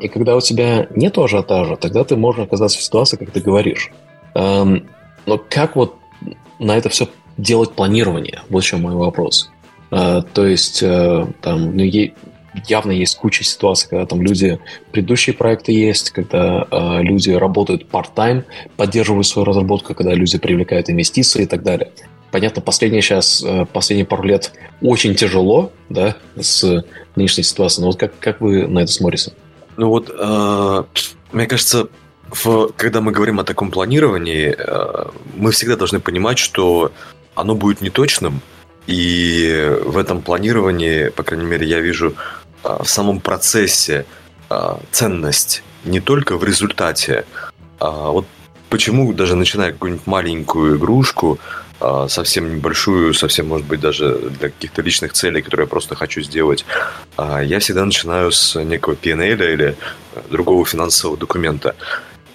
И когда у тебя нет ажиотажа, тогда ты можешь оказаться в ситуации, как ты говоришь. Э, но как вот на это все делать планирование? Вот в мой вопрос. Э, то есть, э, там, ну, явно есть куча ситуаций, когда там люди, предыдущие проекты есть, когда э, люди работают part-time, поддерживают свою разработку, когда люди привлекают инвестиции и так далее. Понятно, последние сейчас, э, последние пару лет очень тяжело, да, с нынешней ситуацией. Но вот как, как вы на это смотрите? Ну вот, мне кажется, в, когда мы говорим о таком планировании, э, мы всегда должны понимать, что оно будет неточным, и в этом планировании, по крайней мере, я вижу а, в самом процессе а, ценность, не только в результате. А вот почему даже начиная какую-нибудь маленькую игрушку, совсем небольшую, совсем, может быть, даже для каких-то личных целей, которые я просто хочу сделать, я всегда начинаю с некого PNL или другого финансового документа.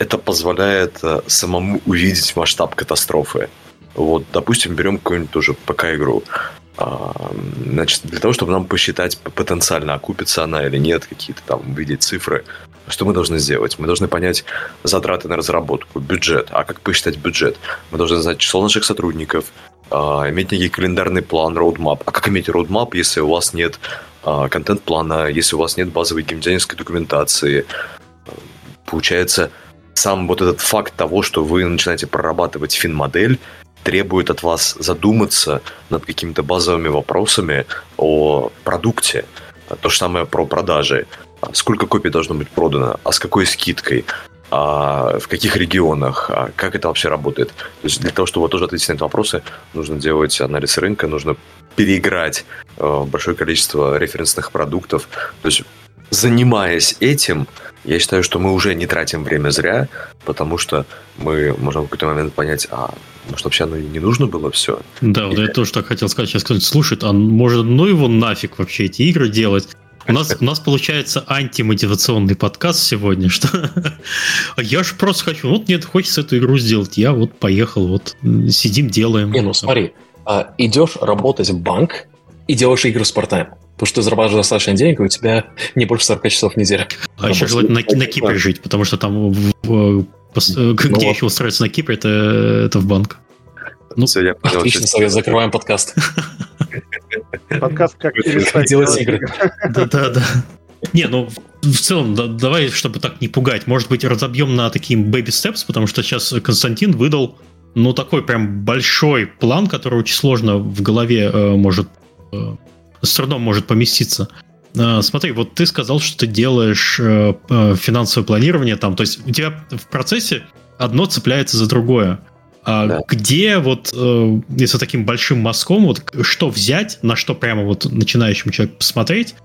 Это позволяет самому увидеть масштаб катастрофы. Вот, допустим, берем какую-нибудь тоже ПК-игру. А, значит, для того, чтобы нам посчитать потенциально, окупится она или нет, какие-то там увидеть цифры, что мы должны сделать? Мы должны понять затраты на разработку, бюджет. А как посчитать бюджет? Мы должны знать число наших сотрудников, а, иметь некий календарный план, роудмап. А как иметь роудмап, если у вас нет а, контент-плана, если у вас нет базовой геймдизайнерской документации? Получается, сам вот этот факт того, что вы начинаете прорабатывать фин-модель, требует от вас задуматься над какими-то базовыми вопросами о продукте. То же самое про продажи. Сколько копий должно быть продано, а с какой скидкой, а в каких регионах, а как это вообще работает. То есть для того, чтобы тоже ответить на эти вопросы, нужно делать анализ рынка, нужно переиграть э, большое количество референсных продуктов. То есть занимаясь этим, я считаю, что мы уже не тратим время зря, потому что мы можем в какой-то момент понять, а может вообще оно и не нужно было все. Да, вот я тоже так хотел сказать. Сейчас сказать, слушай, а может ну его нафиг вообще эти игры делать? У нас, у нас получается антимотивационный подкаст сегодня, что я же просто хочу, вот нет, хочется эту игру сделать, я вот поехал, вот сидим, делаем. Не, ну смотри, а, идешь работать в банк и делаешь игры с партайм. Потому что ты зарабатываешь достаточно денег, и у тебя не больше 40 часов в неделю. А еще желательно на, на Кипре жить, потому что там в, в, ну, где вот. еще устроиться на Кипре, это, это в банк. Ну, Все, я понял, Отлично, совет, закрываем подкаст. Подкаст как делать игры. Да-да-да. Не, ну, в целом, да, давай, чтобы так не пугать, может быть, разобьем на такие baby steps, потому что сейчас Константин выдал, ну, такой прям большой план, который очень сложно в голове э, может э, с трудом может поместиться. А, смотри, вот ты сказал, что ты делаешь э, э, финансовое планирование там, то есть у тебя в процессе одно цепляется за другое. А да. где вот, э, если таким большим мазком, вот что взять, на что прямо вот начинающему человеку посмотреть,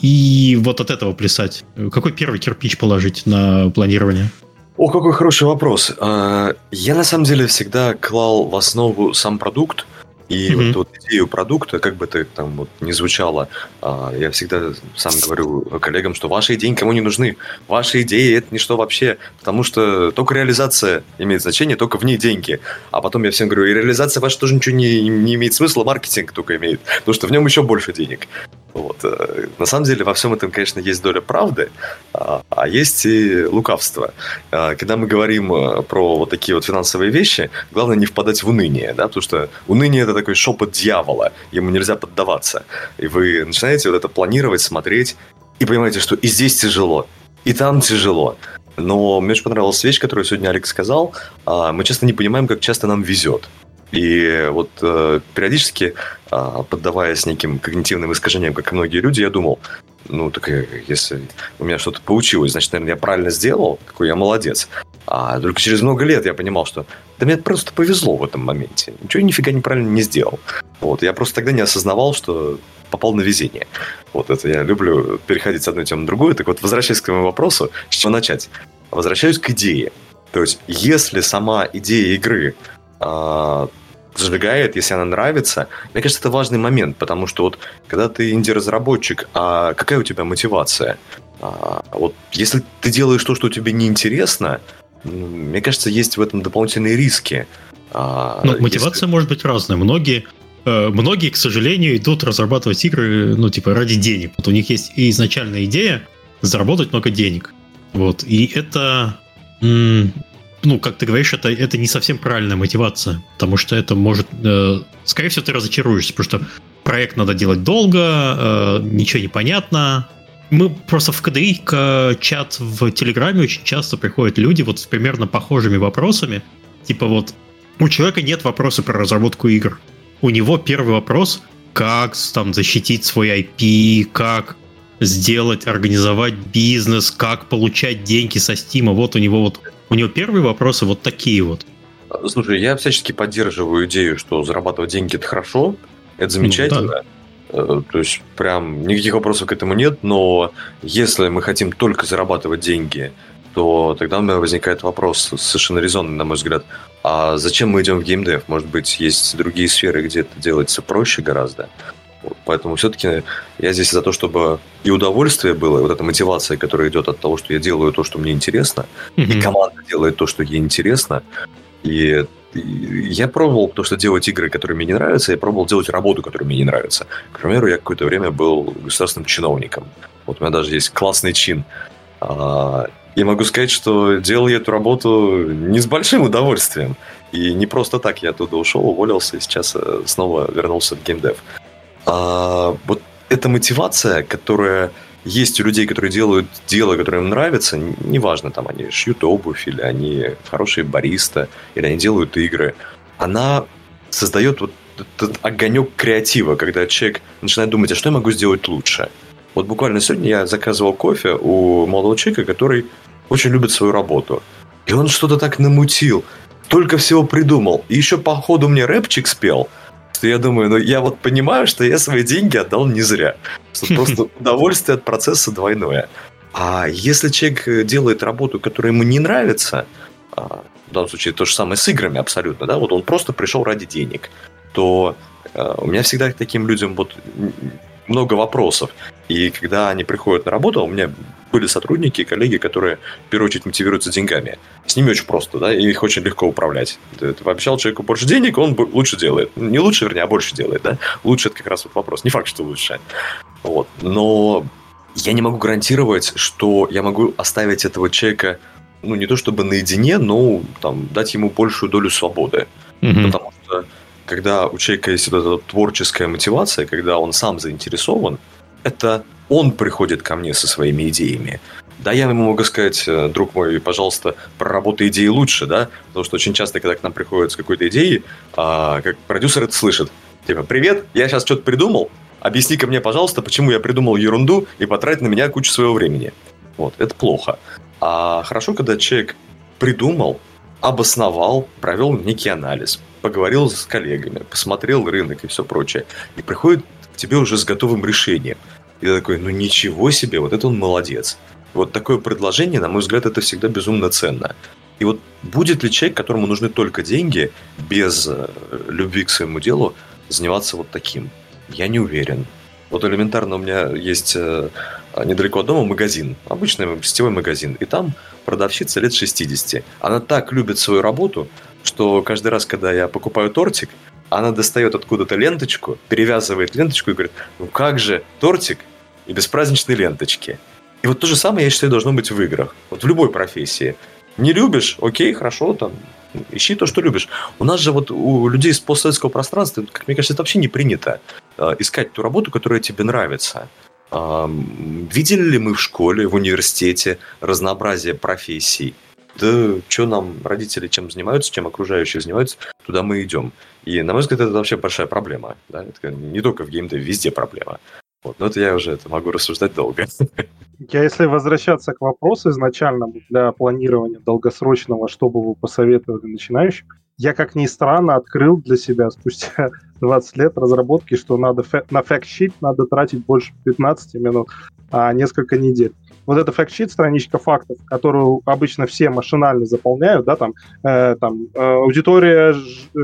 и вот от этого плясать? Какой первый кирпич положить на планирование? О, какой хороший вопрос. А, я на самом деле всегда клал в основу сам продукт, и mm-hmm. вот, вот идею продукта, как бы это там вот не звучало, а, я всегда сам говорю коллегам, что ваши идеи никому не нужны. Ваши идеи это ничто вообще, потому что только реализация имеет значение, только в ней деньги. А потом я всем говорю, и реализация ваша тоже ничего не, не имеет смысла, маркетинг только имеет, потому что в нем еще больше денег. Вот. Э, на самом деле во всем этом, конечно, есть доля правды, а, а есть и лукавство. А, когда мы говорим э, про вот такие вот финансовые вещи, главное не впадать в уныние, да, потому что уныние – это такой шепот дьявола, ему нельзя поддаваться. И вы начинаете вот это планировать, смотреть, и понимаете, что и здесь тяжело, и там тяжело. Но мне очень понравилась вещь, которую сегодня Алекс сказал. А, мы часто не понимаем, как часто нам везет. И вот э, периодически, э, поддаваясь неким когнитивным искажениям, как и многие люди, я думал, ну, так если у меня что-то получилось, значит, наверное, я правильно сделал, какой я молодец. А только через много лет я понимал, что да мне просто повезло в этом моменте. Ничего нифига неправильно не сделал. Вот, я просто тогда не осознавал, что попал на везение. Вот это я люблю переходить с одной темы на другую. Так вот, возвращаясь к твоему вопросу, с чего начать? Возвращаюсь к идее. То есть, если сама идея игры а, зажигает, если она нравится. Мне кажется, это важный момент, потому что вот когда ты инди-разработчик, а какая у тебя мотивация? А, вот если ты делаешь то, что тебе неинтересно, мне кажется, есть в этом дополнительные риски. А, ну, мотивация если... может быть разная. Многие, э, многие, к сожалению, идут разрабатывать игры, ну, типа, ради денег. Вот у них есть и изначальная идея заработать много денег. Вот. И это ну, как ты говоришь, это, это не совсем правильная мотивация, потому что это может... Э, скорее всего, ты разочаруешься, потому что проект надо делать долго, э, ничего не понятно. Мы просто в КДИ чат в Телеграме очень часто приходят люди вот с примерно похожими вопросами. Типа вот, у человека нет вопроса про разработку игр. У него первый вопрос, как там защитить свой IP, как сделать, организовать бизнес, как получать деньги со Стима. Вот у него вот у него первые вопросы вот такие вот. Слушай, я всячески поддерживаю идею, что зарабатывать деньги это хорошо, это замечательно. Ну, да. То есть, прям никаких вопросов к этому нет, но если мы хотим только зарабатывать деньги, то тогда у меня возникает вопрос, совершенно резонный, на мой взгляд, а зачем мы идем в геймдев? Может быть, есть другие сферы, где это делается проще гораздо? Поэтому все-таки я здесь за то, чтобы и удовольствие было, и вот эта мотивация, которая идет от того, что я делаю то, что мне интересно, mm-hmm. и команда делает то, что ей интересно. И, и я пробовал то, что делать игры, которые мне не нравятся, я пробовал делать работу, которая мне не нравится. К примеру, я какое-то время был государственным чиновником. Вот у меня даже есть классный чин. А, и могу сказать, что делал я эту работу не с большим удовольствием. И не просто так я оттуда ушел, уволился и сейчас э, снова вернулся в геймдев. А, вот эта мотивация, которая есть у людей, которые делают дело, которое им нравится, неважно, там они шьют обувь, или они хорошие бариста, или они делают игры, она создает вот этот огонек креатива, когда человек начинает думать, а что я могу сделать лучше? Вот буквально сегодня я заказывал кофе у молодого человека, который очень любит свою работу. И он что-то так намутил, только всего придумал. И еще по ходу мне рэпчик спел – что я думаю, ну я вот понимаю, что я свои деньги отдал не зря. Что просто удовольствие от процесса двойное. А если человек делает работу, которая ему не нравится, а, в данном случае то же самое с играми абсолютно, да, вот он просто пришел ради денег, то э, у меня всегда к таким людям вот много вопросов. И когда они приходят на работу, у меня были сотрудники, коллеги, которые, в первую очередь, мотивируются деньгами. С ними очень просто, да, и их очень легко управлять. Ты, ты пообещал человеку больше денег, он лучше делает. Не лучше, вернее, а больше делает, да. Лучше это как раз вот вопрос. Не факт, что лучше. Вот. Но я не могу гарантировать, что я могу оставить этого человека, ну, не то чтобы наедине, но там, дать ему большую долю свободы. Mm-hmm. Потому что когда у человека есть вот эта творческая мотивация, когда он сам заинтересован, это он приходит ко мне со своими идеями. Да, я ему могу сказать, э, друг мой, пожалуйста, проработай идеи лучше, да, потому что очень часто, когда к нам приходят с какой-то идеей, а, как продюсер это слышит, типа, привет, я сейчас что-то придумал, объясни-ка мне, пожалуйста, почему я придумал ерунду и потратить на меня кучу своего времени. Вот, это плохо. А хорошо, когда человек придумал, обосновал, провел некий анализ, поговорил с коллегами, посмотрел рынок и все прочее, и приходит к тебе уже с готовым решением. И ты такой, ну ничего себе, вот это он молодец. Вот такое предложение, на мой взгляд, это всегда безумно ценно. И вот будет ли человек, которому нужны только деньги, без э, любви к своему делу, заниматься вот таким? Я не уверен. Вот элементарно у меня есть э, недалеко от дома магазин, обычный сетевой магазин, и там продавщица лет 60. Она так любит свою работу, что каждый раз, когда я покупаю тортик, она достает откуда-то ленточку, перевязывает ленточку и говорит, ну как же тортик и без праздничной ленточки. И вот то же самое, я считаю, должно быть в играх. Вот в любой профессии. Не любишь, окей, хорошо, там, ищи то, что любишь. У нас же вот у людей из постсоветского пространства, как мне кажется, это вообще не принято э, искать ту работу, которая тебе нравится. Э, видели ли мы в школе, в университете разнообразие профессий? да что нам родители чем занимаются, чем окружающие занимаются, туда мы идем. И, на мой взгляд, это вообще большая проблема. Да? Это не только в геймдеве, везде проблема. Вот. Но это я уже это могу рассуждать долго. Я, если возвращаться к вопросу изначальному для планирования долгосрочного, что бы вы посоветовали начинающим, я, как ни странно, открыл для себя спустя 20 лет разработки, что надо на факт-щит надо тратить больше 15 минут, а несколько недель. Вот это факт-щит, страничка фактов, которую обычно все машинально заполняют, да, там, э, там э, аудитория,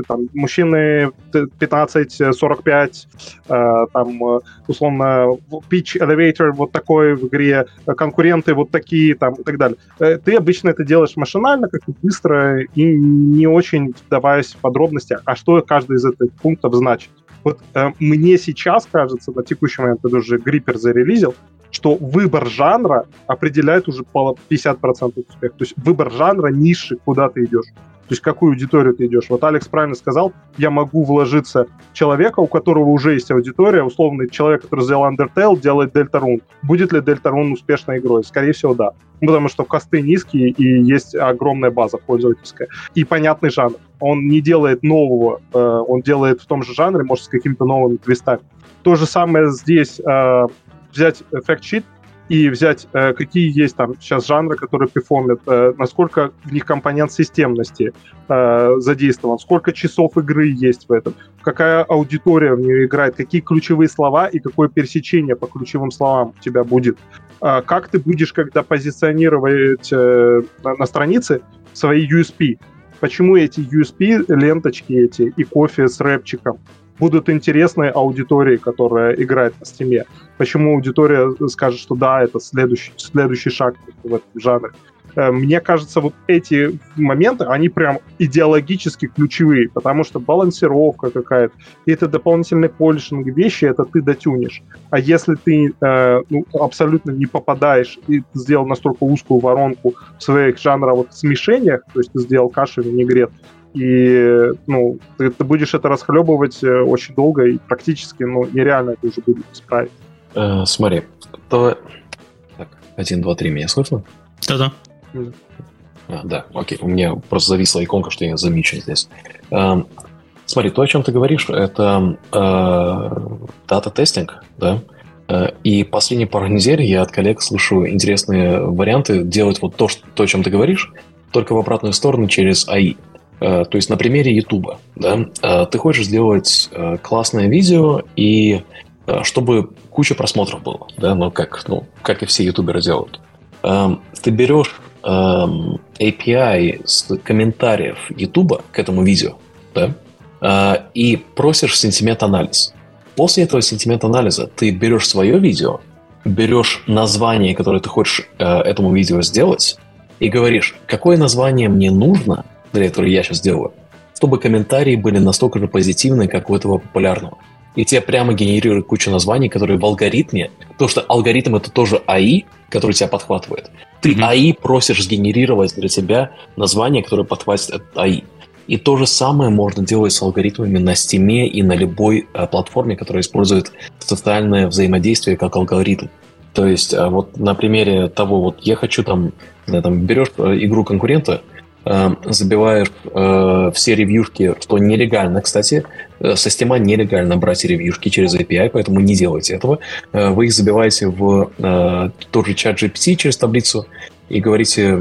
там, мужчины 15-45, э, там, э, условно, pitch elevator вот такой в игре, конкуренты вот такие, там, и так далее. Э, ты обычно это делаешь машинально, как быстро, и не очень вдаваясь в подробности, а что каждый из этих пунктов значит. Вот э, мне сейчас кажется, на текущий момент, это уже Гриппер зарелизил, что выбор жанра определяет уже 50% успеха. То есть выбор жанра, ниши, куда ты идешь. То есть какую аудиторию ты идешь. Вот Алекс правильно сказал, я могу вложиться человека, у которого уже есть аудитория, условный человек, который сделал Undertale, делает Deltarune. Будет ли Deltarune успешной игрой? Скорее всего, да. Потому что косты низкие и есть огромная база пользовательская. И понятный жанр. Он не делает нового, э, он делает в том же жанре, может, с какими-то новыми твистами. То же самое здесь э, взять факт-щит и взять, э, какие есть там сейчас жанры, которые перформят, э, насколько в них компонент системности э, задействован, сколько часов игры есть в этом, какая аудитория в нее играет, какие ключевые слова и какое пересечение по ключевым словам у тебя будет. Э, как ты будешь, когда позиционировать э, на странице свои USP, почему эти USP, ленточки эти и кофе с рэпчиком будут интересны аудитории, которая играет на стиме. Почему аудитория скажет, что да, это следующий, следующий шаг в этом жанре. Э, мне кажется, вот эти моменты, они прям идеологически ключевые, потому что балансировка какая-то, и это дополнительный полишинг вещи, это ты дотюнишь. А если ты э, ну, абсолютно не попадаешь и сделал настолько узкую воронку в своих жанровых смешениях, то есть ты сделал кашу винегрет, и ну, ты, ты будешь это расхлебывать э, очень долго, и практически ну, нереально это уже будет исправить. Э, смотри, то... Так, один, два, три, меня слышно? Да-да. А, да, окей, у меня просто зависла иконка, что я замечен здесь. Э, смотри, то, о чем ты говоришь, это э, дата-тестинг, да? Э, и последние пару недель я от коллег слышу интересные варианты делать вот то, что, то, о чем ты говоришь, только в обратную сторону через AI. Э, то есть на примере YouTube, да, э, ты хочешь сделать э, классное видео и чтобы куча просмотров было, да, ну как, ну как и все ютуберы делают. Ты берешь API с комментариев YouTube к этому видео, да, и просишь сентимент-анализ. После этого сентимент-анализа ты берешь свое видео, берешь название, которое ты хочешь этому видео сделать, и говоришь, какое название мне нужно – для которой я сейчас делаю, чтобы комментарии были настолько же позитивные, как у этого популярного. И тебе прямо генерируют кучу названий, которые в алгоритме, потому что алгоритм это тоже АИ, который тебя подхватывает. Ты mm-hmm. АИ просишь сгенерировать для тебя название, которое подхватит этот АИ. И то же самое можно делать с алгоритмами на Steam и на любой э, платформе, которая использует социальное взаимодействие как алгоритм. То есть, э, вот на примере того, вот я хочу там, да, там берешь э, игру конкурента, забиваешь э, все ревьюшки, что нелегально, кстати, э, Steam нелегально брать ревьюшки через API, поэтому не делайте этого. Э, вы их забиваете в э, тот же чат GPT через таблицу и говорите,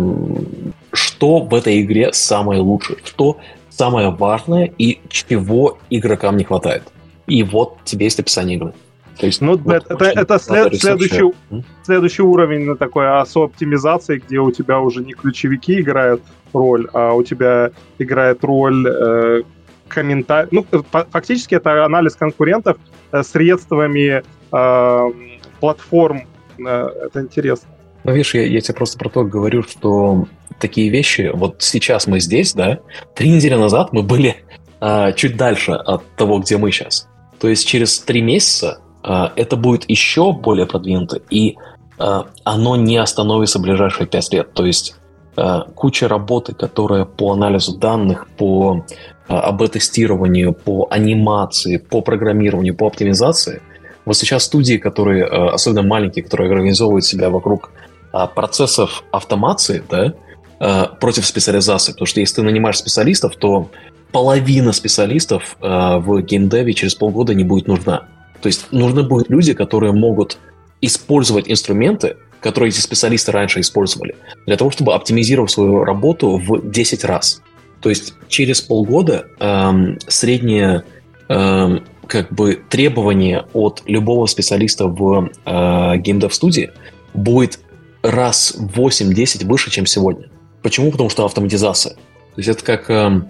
что в этой игре самое лучшее, что самое важное и чего игрокам не хватает. И вот тебе есть описание игры. То есть, ну, вот это, это след, следующий, следующий уровень такой ASO оптимизации, где у тебя уже не ключевики играют роль, а у тебя играет роль э, комментарий. Ну, фактически это анализ конкурентов э, средствами э, платформ. Э, это интересно. Ну, видишь, я, я тебе просто про то говорю, что такие вещи, вот сейчас мы здесь, да, три недели назад мы были э, чуть дальше от того, где мы сейчас. То есть через три месяца это будет еще более продвинуто, и а, оно не остановится в ближайшие пять лет. То есть а, куча работы, которая по анализу данных, по АБ-тестированию, по анимации, по программированию, по оптимизации. Вот сейчас студии, которые, особенно маленькие, которые организовывают себя вокруг процессов автомации, да, против специализации. Потому что если ты нанимаешь специалистов, то половина специалистов в геймдеве через полгода не будет нужна. То есть нужны будут люди, которые могут использовать инструменты, которые эти специалисты раньше использовали, для того, чтобы оптимизировать свою работу в 10 раз. То есть через полгода эм, среднее эм, как бы требование от любого специалиста в э, геймдев-студии будет раз 8-10 выше, чем сегодня. Почему? Потому что автоматизация. То есть это как... Эм,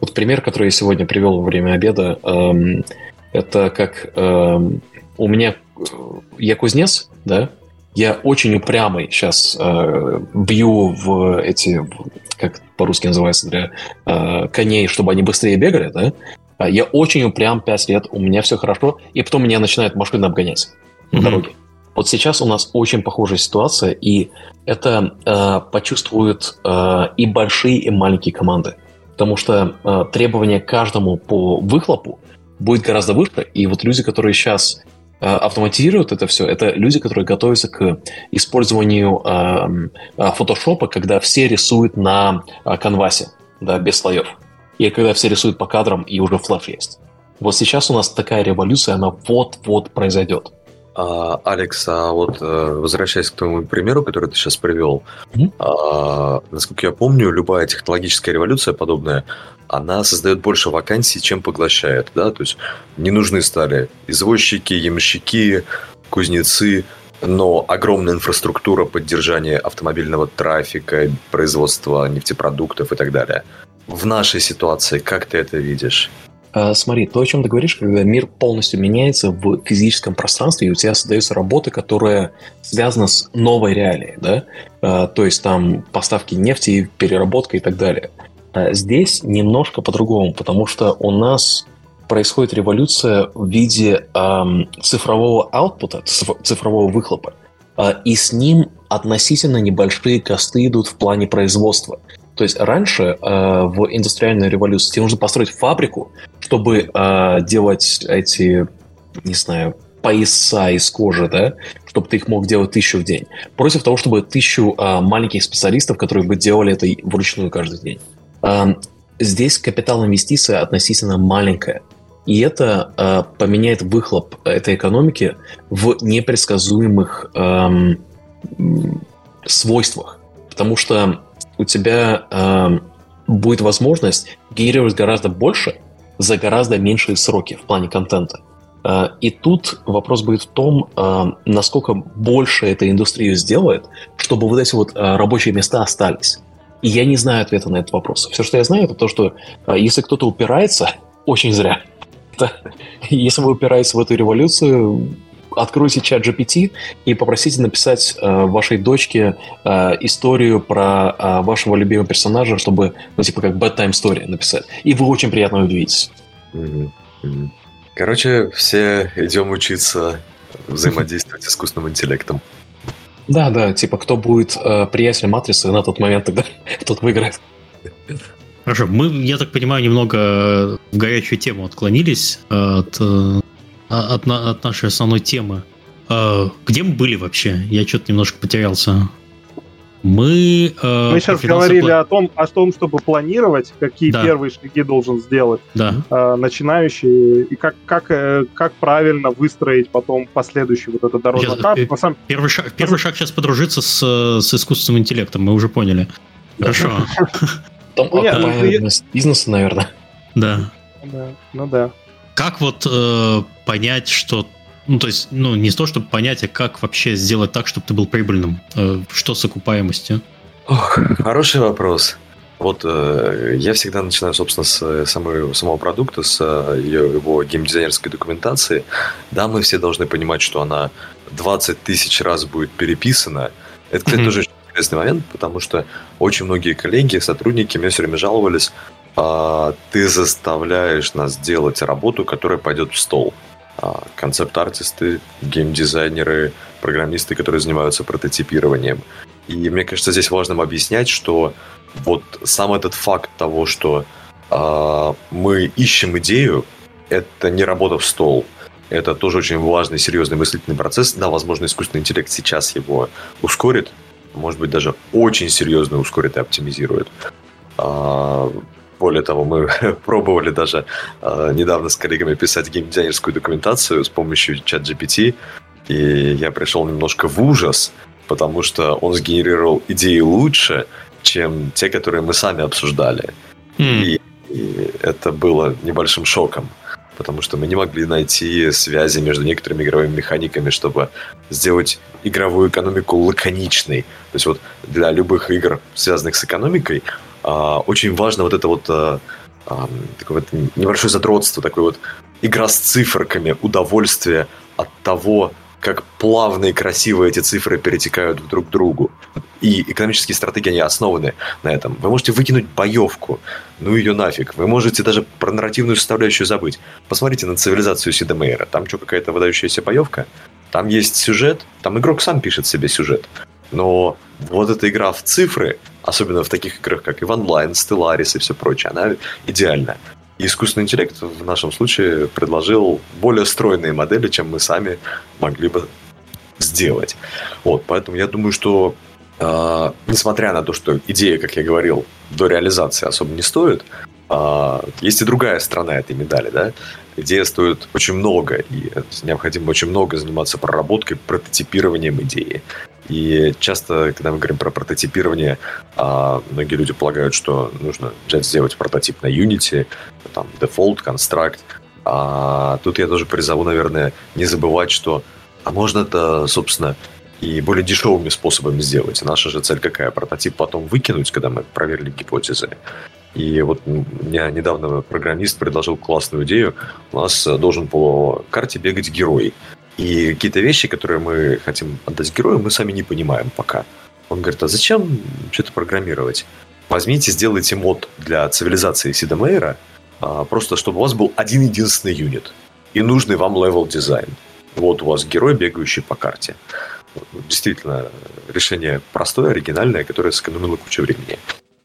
вот пример, который я сегодня привел во время обеда, эм, это как эм, у меня... Э, я кузнец, да? Я очень упрямый сейчас э, бью в эти... Как по-русски называется? Для э, коней, чтобы они быстрее бегали, да? А я очень упрям 5 лет, у меня все хорошо, и потом меня начинает машина обгонять mm-hmm. на дороге. Вот сейчас у нас очень похожая ситуация, и это э, почувствуют э, и большие, и маленькие команды. Потому что э, требования каждому по выхлопу будет гораздо выше, и вот люди, которые сейчас э, автоматизируют это все, это люди, которые готовятся к использованию э, э, фотошопа, когда все рисуют на канвасе, да, без слоев и когда все рисуют по кадрам, и уже флэш есть. Вот сейчас у нас такая революция, она вот-вот произойдет. А, Алекс, а вот э, возвращаясь к твоему примеру, который ты сейчас привел, mm-hmm. а, насколько я помню, любая технологическая революция подобная, она создает больше вакансий, чем поглощает, да, то есть не нужны стали извозчики, ямщики, кузнецы, но огромная инфраструктура поддержания автомобильного трафика, производства нефтепродуктов и так далее в нашей ситуации, как ты это видишь? А, смотри, то, о чем ты говоришь, когда мир полностью меняется в физическом пространстве, и у тебя создается работа, которая связана с новой реалией, да? А, то есть там поставки нефти, переработка и так далее. А здесь немножко по-другому, потому что у нас происходит революция в виде эм, цифрового аутпута, цифрового выхлопа, э, и с ним относительно небольшие косты идут в плане производства. То есть раньше э, в индустриальной революции тебе нужно построить фабрику, чтобы э, делать эти, не знаю, пояса из кожи, да, чтобы ты их мог делать тысячу в день, против того, чтобы тысячу э, маленьких специалистов, которые бы делали это вручную каждый день. Э, здесь капитал инвестиция относительно маленькая. И это э, поменяет выхлоп этой экономики в непредсказуемых э, свойствах. Потому что у тебя э, будет возможность генерировать гораздо больше за гораздо меньшие сроки в плане контента. Э, и тут вопрос будет в том, э, насколько больше эта индустрия сделает, чтобы вот эти вот э, рабочие места остались. И я не знаю ответа на этот вопрос. Все, что я знаю, это то, что если кто-то упирается, очень зря. Если вы упираетесь в эту революцию, откройте чат GPT и попросите написать э, вашей дочке э, историю про э, вашего любимого персонажа, чтобы, ну, типа, как bedtime story написать. И вы очень приятно удивитесь. Короче, все идем учиться взаимодействовать с искусственным интеллектом. Да, да, типа, кто будет э, приятелем матрицы на тот момент, тогда тот выиграет. Хорошо, мы, я так понимаю, немного в горячую тему отклонились от э, от, от нашей основной темы. А, где мы были вообще? Я что-то немножко потерялся. Мы, э, Мы сейчас говорили план... о том, о том, чтобы планировать, какие да. первые шаги должен сделать да. э, начинающий, и как, как, э, как правильно выстроить потом последующий вот этот дорожный карт. Э, самом... Первый, шаг, первый шаг сейчас подружиться с, с искусственным интеллектом, мы уже поняли. Хорошо. Там ну, бизнеса, наверное. Да. Ну да как вот э, понять, что ну, то есть, ну, не то, чтобы понять, а как вообще сделать так, чтобы ты был прибыльным? Э, что с окупаемостью? Ох, хороший вопрос. Вот э, я всегда начинаю, собственно, с э, самого, самого продукта, с э, его геймдизайнерской документации. Да, мы все должны понимать, что она 20 тысяч раз будет переписана. Это, кстати, mm-hmm. тоже очень интересный момент, потому что очень многие коллеги, сотрудники мне все время жаловались, ты заставляешь нас делать работу, которая пойдет в стол. А, концепт-артисты, геймдизайнеры, программисты, которые занимаются прототипированием. И мне кажется, здесь важно объяснять, что вот сам этот факт того, что э, мы ищем идею, это не работа в стол. Это тоже очень важный, серьезный мыслительный процесс. Да, возможно, искусственный интеллект сейчас его ускорит, может быть, даже очень серьезно ускорит и оптимизирует. Более того, мы пробовали даже э, недавно с коллегами писать геймдизайнерскую документацию с помощью чат GPT, и я пришел немножко в ужас, потому что он сгенерировал идеи лучше, чем те, которые мы сами обсуждали. Mm. И, и это было небольшим шоком. потому что мы не могли найти связи между некоторыми игровыми механиками, чтобы сделать игровую экономику лаконичной. То есть вот для любых игр, связанных с экономикой, очень важно вот это вот а, а, такое вот небольшое задротство, такое вот игра с циферками, удовольствие от того, как плавно и красиво эти цифры перетекают друг к другу. И экономические стратегии, они основаны на этом. Вы можете выкинуть боевку, ну ее нафиг. Вы можете даже про нарративную составляющую забыть. Посмотрите на цивилизацию Сида Мейера. Там что, какая-то выдающаяся боевка? Там есть сюжет, там игрок сам пишет себе сюжет. Но вот эта игра в цифры, особенно в таких играх, как Иван Лайн, Stellaris и все прочее, она идеальна. И искусственный интеллект в нашем случае предложил более стройные модели, чем мы сами могли бы сделать. Вот, поэтому я думаю, что э, несмотря на то, что идея, как я говорил, до реализации особо не стоит, э, есть и другая сторона этой медали, да. Идея стоит очень много, и необходимо очень много заниматься проработкой, прототипированием идеи. И часто, когда мы говорим про прототипирование, а, многие люди полагают, что нужно сделать прототип на Unity, там, Default, Construct. А тут я тоже призову, наверное, не забывать, что а можно это, собственно, и более дешевыми способами сделать. наша же цель какая? Прототип потом выкинуть, когда мы проверили гипотезы. И вот меня недавно программист предложил классную идею. У нас должен по карте бегать герой. И какие-то вещи, которые мы хотим отдать герою, мы сами не понимаем пока. Он говорит, а зачем что-то программировать? Возьмите, сделайте мод для цивилизации Сида Мейера, а, просто чтобы у вас был один единственный юнит и нужный вам level design. Вот у вас герой, бегающий по карте. Действительно, решение простое, оригинальное, которое сэкономило кучу времени.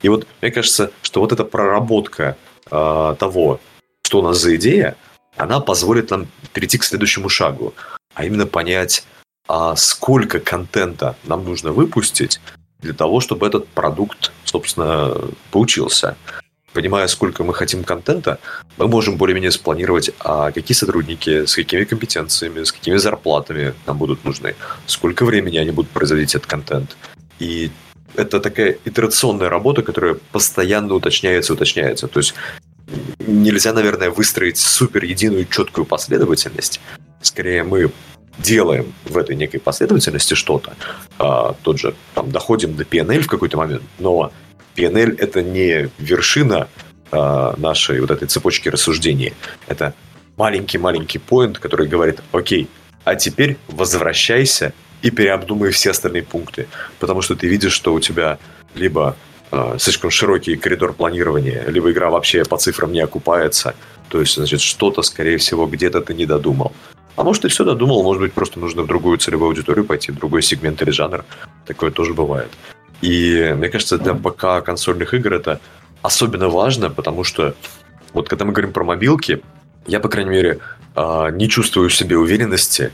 И вот мне кажется, что вот эта проработка э, того, что у нас за идея, она позволит нам перейти к следующему шагу а именно понять, а сколько контента нам нужно выпустить для того, чтобы этот продукт, собственно, получился. Понимая, сколько мы хотим контента, мы можем более-менее спланировать, а какие сотрудники, с какими компетенциями, с какими зарплатами нам будут нужны, сколько времени они будут производить этот контент. И это такая итерационная работа, которая постоянно уточняется, уточняется. То есть нельзя, наверное, выстроить супер единую четкую последовательность, скорее мы делаем в этой некой последовательности что-то, а, тот же там доходим до PNL в какой-то момент, но PNL это не вершина а, нашей вот этой цепочки рассуждений, это маленький-маленький поинт, который говорит, окей, а теперь возвращайся и переобдумай все остальные пункты, потому что ты видишь, что у тебя либо э, слишком широкий коридор планирования, либо игра вообще по цифрам не окупается, то есть, значит, что-то, скорее всего, где-то ты не додумал. А может, и все додумал, может быть, просто нужно в другую целевую аудиторию пойти, в другой сегмент или жанр. Такое тоже бывает. И мне кажется, для ПК консольных игр это особенно важно, потому что вот когда мы говорим про мобилки, я, по крайней мере, а, не чувствую в себе уверенности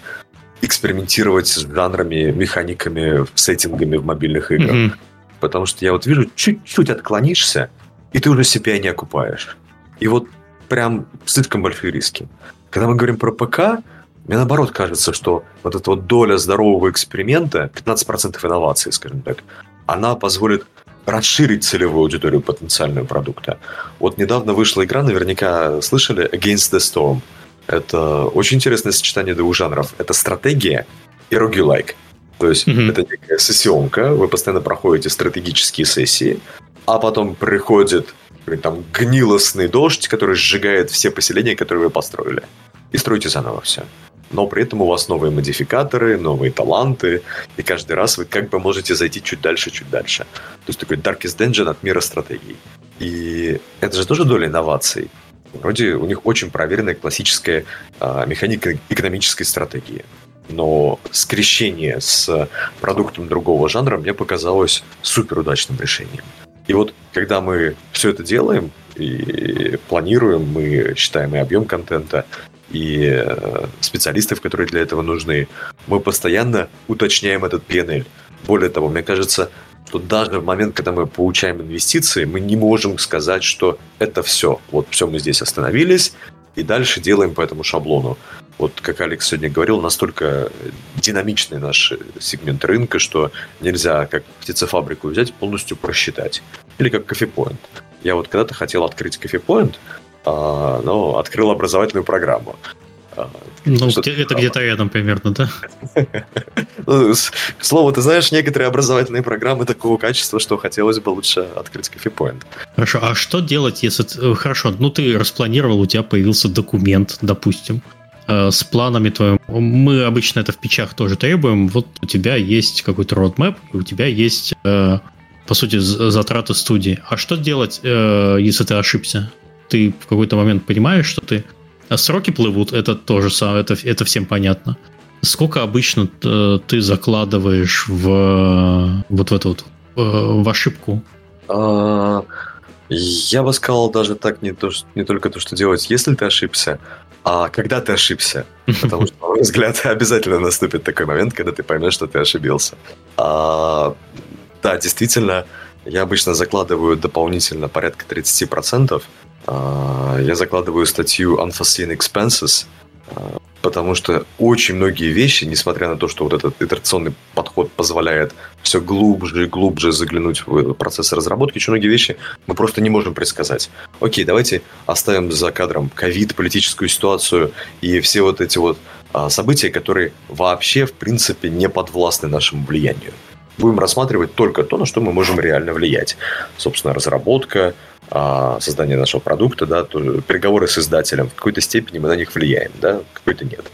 экспериментировать с жанрами, механиками, сеттингами в мобильных играх. Mm-hmm. Потому что я вот вижу, чуть-чуть отклонишься, и ты уже себя не окупаешь. И вот прям слишком большие риски. Когда мы говорим про ПК, мне наоборот кажется, что вот эта вот доля здорового эксперимента, 15% инновации, скажем так, она позволит расширить целевую аудиторию потенциального продукта. Вот недавно вышла игра, наверняка слышали, Against the Storm. Это очень интересное сочетание двух жанров. Это стратегия и roguelike. То есть mm-hmm. это некая сессионка, вы постоянно проходите стратегические сессии, а потом приходит там гнилостный дождь, который сжигает все поселения, которые вы построили. И строите заново все но при этом у вас новые модификаторы, новые таланты, и каждый раз вы как бы можете зайти чуть дальше, чуть дальше. То есть такой Darkest Dungeon от мира стратегий. И это же тоже доля инноваций. Вроде у них очень проверенная классическая э, механика экономической стратегии. Но скрещение с продуктом другого жанра мне показалось супер удачным решением. И вот когда мы все это делаем и планируем, мы считаем и объем контента, и э, специалистов, которые для этого нужны. Мы постоянно уточняем этот PNL. Более того, мне кажется, что даже в момент, когда мы получаем инвестиции, мы не можем сказать, что это все. Вот все, мы здесь остановились, и дальше делаем по этому шаблону. Вот, как Алекс сегодня говорил, настолько динамичный наш сегмент рынка, что нельзя как птицефабрику взять полностью просчитать. Или как кофепоинт. Я вот когда-то хотел открыть кофепоинт, ну, открыл образовательную программу. А, ну, это где-то рядом примерно, да? ну, к слову, ты знаешь, некоторые образовательные программы такого качества, что хотелось бы лучше открыть кофепоинт. Хорошо, а что делать, если... Э, хорошо, ну ты распланировал, у тебя появился документ, допустим, э, с планами твоим. Мы обычно это в печах тоже требуем. Вот у тебя есть какой-то roadmap, у тебя есть, э, по сути, затраты студии. А что делать, если ты ошибся? Ты в какой-то момент понимаешь, что ты а сроки плывут, это тоже самое, это, это всем понятно. Сколько обычно э, ты закладываешь в вот в эту вот э, в ошибку? А, я бы сказал даже так не, то, не только то, что делать, если ты ошибся, а когда ты ошибся. Потому что, на мой взгляд, обязательно наступит такой момент, когда ты поймешь, что ты ошибился. А, да, действительно, я обычно закладываю дополнительно порядка 30%, а, я закладываю статью Unforeseen Expenses, а, потому что очень многие вещи, несмотря на то, что вот этот итерационный подход позволяет все глубже и глубже заглянуть в процесс разработки, очень многие вещи мы просто не можем предсказать. Окей, давайте оставим за кадром ковид, политическую ситуацию и все вот эти вот а, события, которые вообще, в принципе, не подвластны нашему влиянию. Будем рассматривать только то, на что мы можем реально влиять. Собственно, разработка, а, создания нашего продукта, да, то переговоры с издателем, в какой-то степени мы на них влияем, да, в какой-то нет.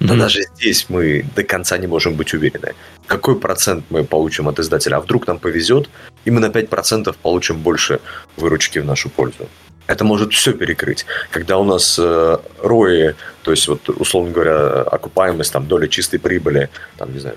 Но mm-hmm. даже здесь мы до конца не можем быть уверены, какой процент мы получим от издателя. А вдруг нам повезет, и мы на 5% получим больше выручки в нашу пользу. Это может все перекрыть. Когда у нас э, рои, то есть, вот, условно говоря, окупаемость, там, доля чистой прибыли, там, не знаю,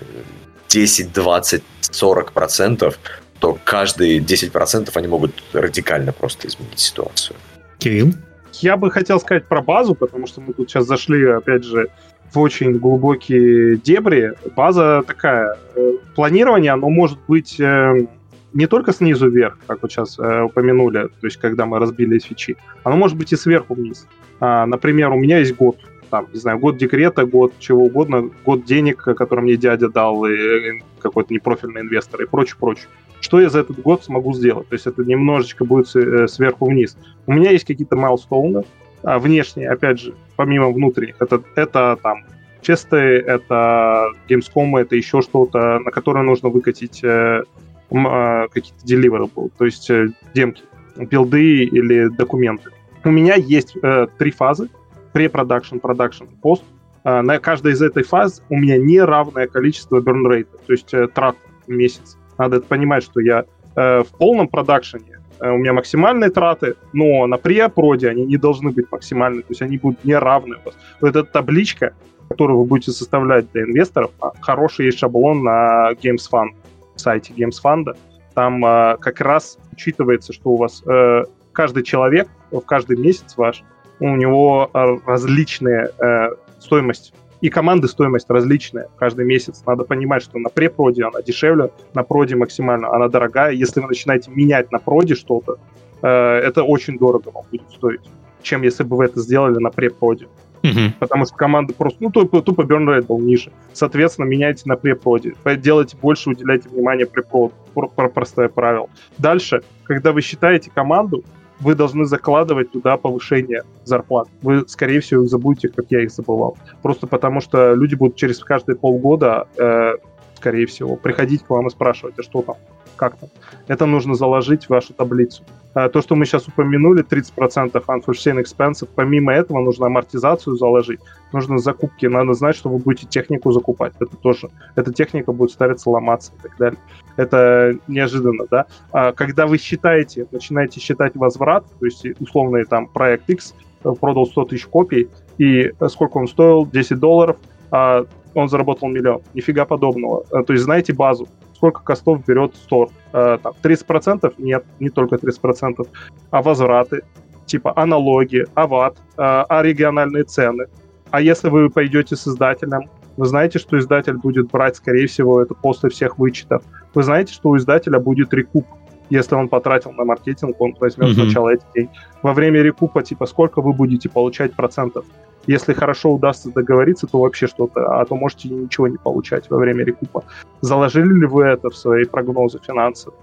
10, 20, 40 процентов, то каждые 10% они могут радикально просто изменить ситуацию. Кирилл? Я бы хотел сказать про базу, потому что мы тут сейчас зашли, опять же, в очень глубокие дебри. База такая. Э, планирование, оно может быть э, не только снизу вверх, как вот сейчас э, упомянули, то есть когда мы разбили фичи, оно может быть и сверху вниз. А, например, у меня есть год, там, не знаю, год декрета, год чего угодно, год денег, который мне дядя дал, и какой-то непрофильный инвестор и прочее, прочее что я за этот год смогу сделать. То есть это немножечко будет э, сверху вниз. У меня есть какие-то майлстоуны, а внешние, опять же, помимо внутренних. Это, это там честы, это Gamescom, это еще что-то, на которое нужно выкатить э, э, какие-то deliverable, то есть э, демки, билды или документы. У меня есть э, три фазы. Pre-production, production, пост. Э, на каждой из этой фаз у меня неравное количество burn rate, то есть э, трат в месяц. Надо это понимать, что я э, в полном продакшене, э, у меня максимальные траты, но на препроде они не должны быть максимальны, то есть они будут неравны у вас. Вот эта табличка, которую вы будете составлять для инвесторов, а, хороший есть шаблон на Games Fund, сайте Games Fund. Там э, как раз учитывается, что у вас э, каждый человек в каждый месяц ваш, у него э, различные э, стоимость и команды стоимость различная каждый месяц. Надо понимать, что на препроде она дешевле, на проде максимально она дорогая. Если вы начинаете менять на проде что-то, э, это очень дорого вам будет стоить, чем если бы вы это сделали на препроде. Угу. Потому что команда просто, ну, тупо, тупо burn rate был ниже. Соответственно, меняйте на препроде. Делайте больше, уделяйте внимание препроду. Про простое правило. Дальше, когда вы считаете команду, вы должны закладывать туда повышение зарплат. Вы, скорее всего, забудете, как я их забывал. Просто потому, что люди будут через каждые полгода, э, скорее всего, приходить к вам и спрашивать, а что там, как там. Это нужно заложить в вашу таблицу. А то, что мы сейчас упомянули, 30% unforeseen expenses, помимо этого нужно амортизацию заложить, нужно закупки, надо знать, что вы будете технику закупать. Это тоже, эта техника будет ставиться, ломаться и так далее. Это неожиданно, да. А когда вы считаете, начинаете считать возврат, то есть условный там проект X продал 100 тысяч копий, и сколько он стоил? 10 долларов, а он заработал миллион. Нифига подобного. То есть знаете базу сколько костов берет стор. Э, там, 30% нет, не только 30%, а возвраты, типа аналоги, ават, э, а региональные цены. А если вы пойдете с издателем, вы знаете, что издатель будет брать, скорее всего, это после всех вычетов. Вы знаете, что у издателя будет рекуп. Если он потратил на маркетинг, он возьмет mm-hmm. сначала эти деньги. Во время рекупа, типа, сколько вы будете получать процентов? Если хорошо удастся договориться, то вообще что-то, а то можете ничего не получать во время рекупа. Заложили ли вы это в свои прогнозы финансов?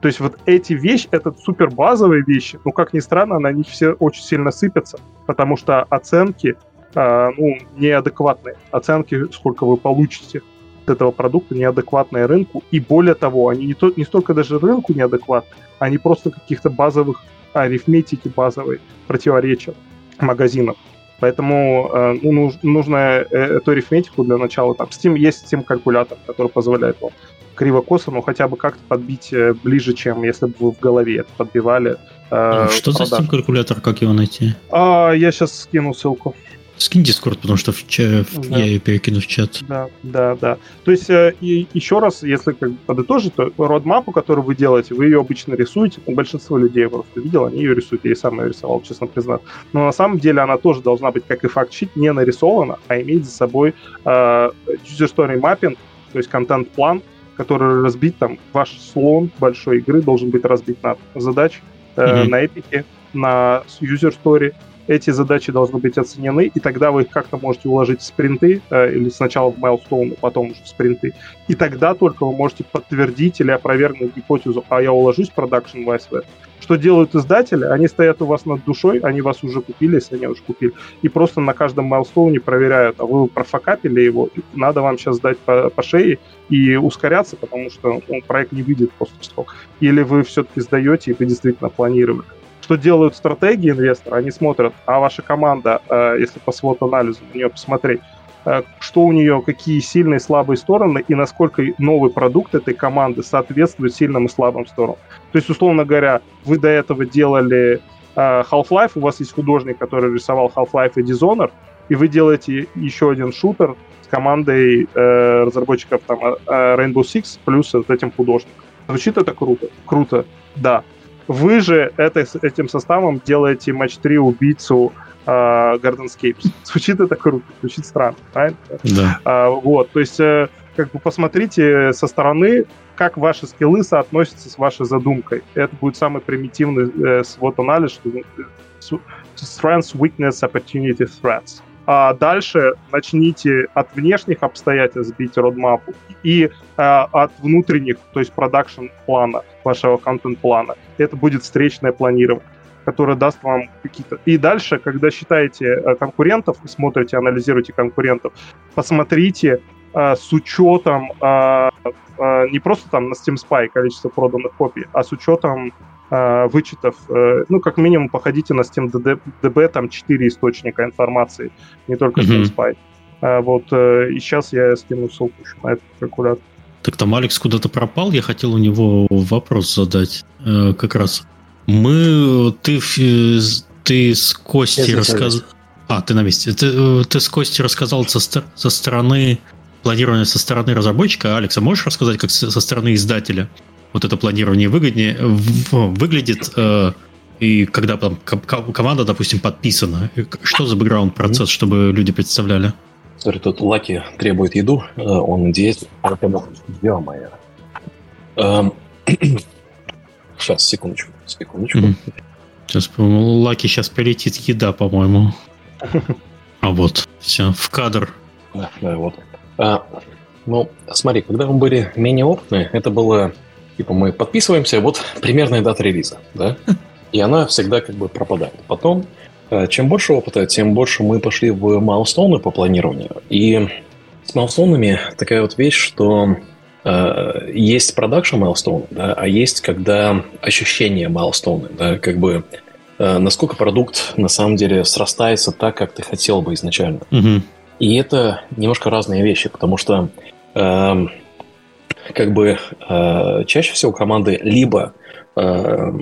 То есть вот эти вещи, это супер базовые вещи, но, как ни странно, на них все очень сильно сыпятся, потому что оценки э, ну, неадекватные. Оценки, сколько вы получите от этого продукта, неадекватные рынку. И более того, они не, то, не столько даже рынку неадекватны, они просто каких-то базовых арифметики базовой противоречат магазинов. Поэтому э, ну, нужно э, эту арифметику для начала. Там Steam есть Steam калькулятор, который позволяет вам криво-косо, но хотя бы как-то подбить э, ближе, чем если бы вы в голове это подбивали. Э, Что продаж. за Steam калькулятор, как его найти? А, я сейчас скину ссылку. Скинь Discord, потому что в ча... да. я ее перекину в чат. Да, да, да. То есть, э, и еще раз, если как бы подытожить, то родмапу, которую вы делаете, вы ее обычно рисуете. Ну, большинство людей я просто видел, они ее рисуют. Я и сам ее рисовал, честно признаться. Но на самом деле она тоже должна быть, как и факт-щит, не нарисована, а иметь за собой э, user story mapping, то есть контент-план, который разбит там, ваш слон большой игры должен быть разбит на задачи, э, mm-hmm. на эпике, на user story, эти задачи должны быть оценены, и тогда вы их как-то можете уложить в спринты, э, или сначала в майлстоуны, потом уже в спринты. И тогда только вы можете подтвердить или опровергнуть гипотезу, а я уложусь в продакшн в. Что делают издатели? Они стоят у вас над душой, они вас уже купили, если они уже купили, и просто на каждом майлстоуне проверяют, а вы профокапили его, надо вам сейчас дать по, по шее и ускоряться, потому что ну, проект не выйдет после срок. Или вы все-таки сдаете, и вы действительно планировали что делают стратегии инвестора, они смотрят, а ваша команда, э, если по свод-анализу на нее посмотреть, э, что у нее, какие сильные и слабые стороны, и насколько новый продукт этой команды соответствует сильным и слабым сторонам. То есть, условно говоря, вы до этого делали э, Half-Life, у вас есть художник, который рисовал Half-Life и Dishonored, и вы делаете еще один шутер с командой э, разработчиков там, Rainbow Six плюс вот этим художником. Звучит это круто? Круто, да. Вы же это, этим составом делаете матч 3 убийцу э, Gardenscapes. Звучит это круто, звучит странно, правильно? Да. А, вот, то есть, э, как бы посмотрите со стороны, как ваши скиллы соотносятся с вашей задумкой. Это будет самый примитивный э, свод-анализ, что э, strengths, weakness, opportunity, threats а дальше начните от внешних обстоятельств бить родмапу и а, от внутренних, то есть продакшн плана, вашего контент-плана. Это будет встречное планирование которое даст вам какие-то... И дальше, когда считаете э, конкурентов, смотрите, анализируете конкурентов, посмотрите э, с учетом э, э, не просто там на Steam Spy количество проданных копий, а с учетом э, вычетов, э, ну, как минимум, походите на SteamDB, там 4 источника информации, не только mm-hmm. SteamSpy. Э, вот, э, и сейчас я скину ссылку на этот калькулятор. Так там Алекс куда-то пропал, я хотел у него вопрос задать. Э, как раз мы, ты, ты с Костей рассказал... А, ты на месте. Ты, э, ты с Костей рассказал со, со стороны планирования со стороны разработчика. Алекса, можешь рассказать, как со стороны издателя? вот это планирование выгоднее, выглядит, э, и когда там команда, допустим, подписана, что за бэкграунд процесс, чтобы люди представляли? Тут Лаки требует еду, э, он надеется, поэтому ё-моё. Эм, сейчас, секундочку, секундочку. Сейчас, по-моему, Лаки сейчас прилетит еда, по-моему. А вот, все, в кадр. Да, да, вот. А, ну, смотри, когда мы были менее опытны, это было Типа мы подписываемся, вот примерная дата релиза, да? И она всегда как бы пропадает. Потом, чем больше опыта, тем больше мы пошли в майлстоуны по планированию. И с майлстоунами такая вот вещь, что э, есть продакшн майлстоуны, да, а есть когда ощущение майлстоуны, да, как бы э, насколько продукт на самом деле срастается так, как ты хотел бы изначально. Угу. И это немножко разные вещи, потому что э, как бы э, чаще всего команды либо э,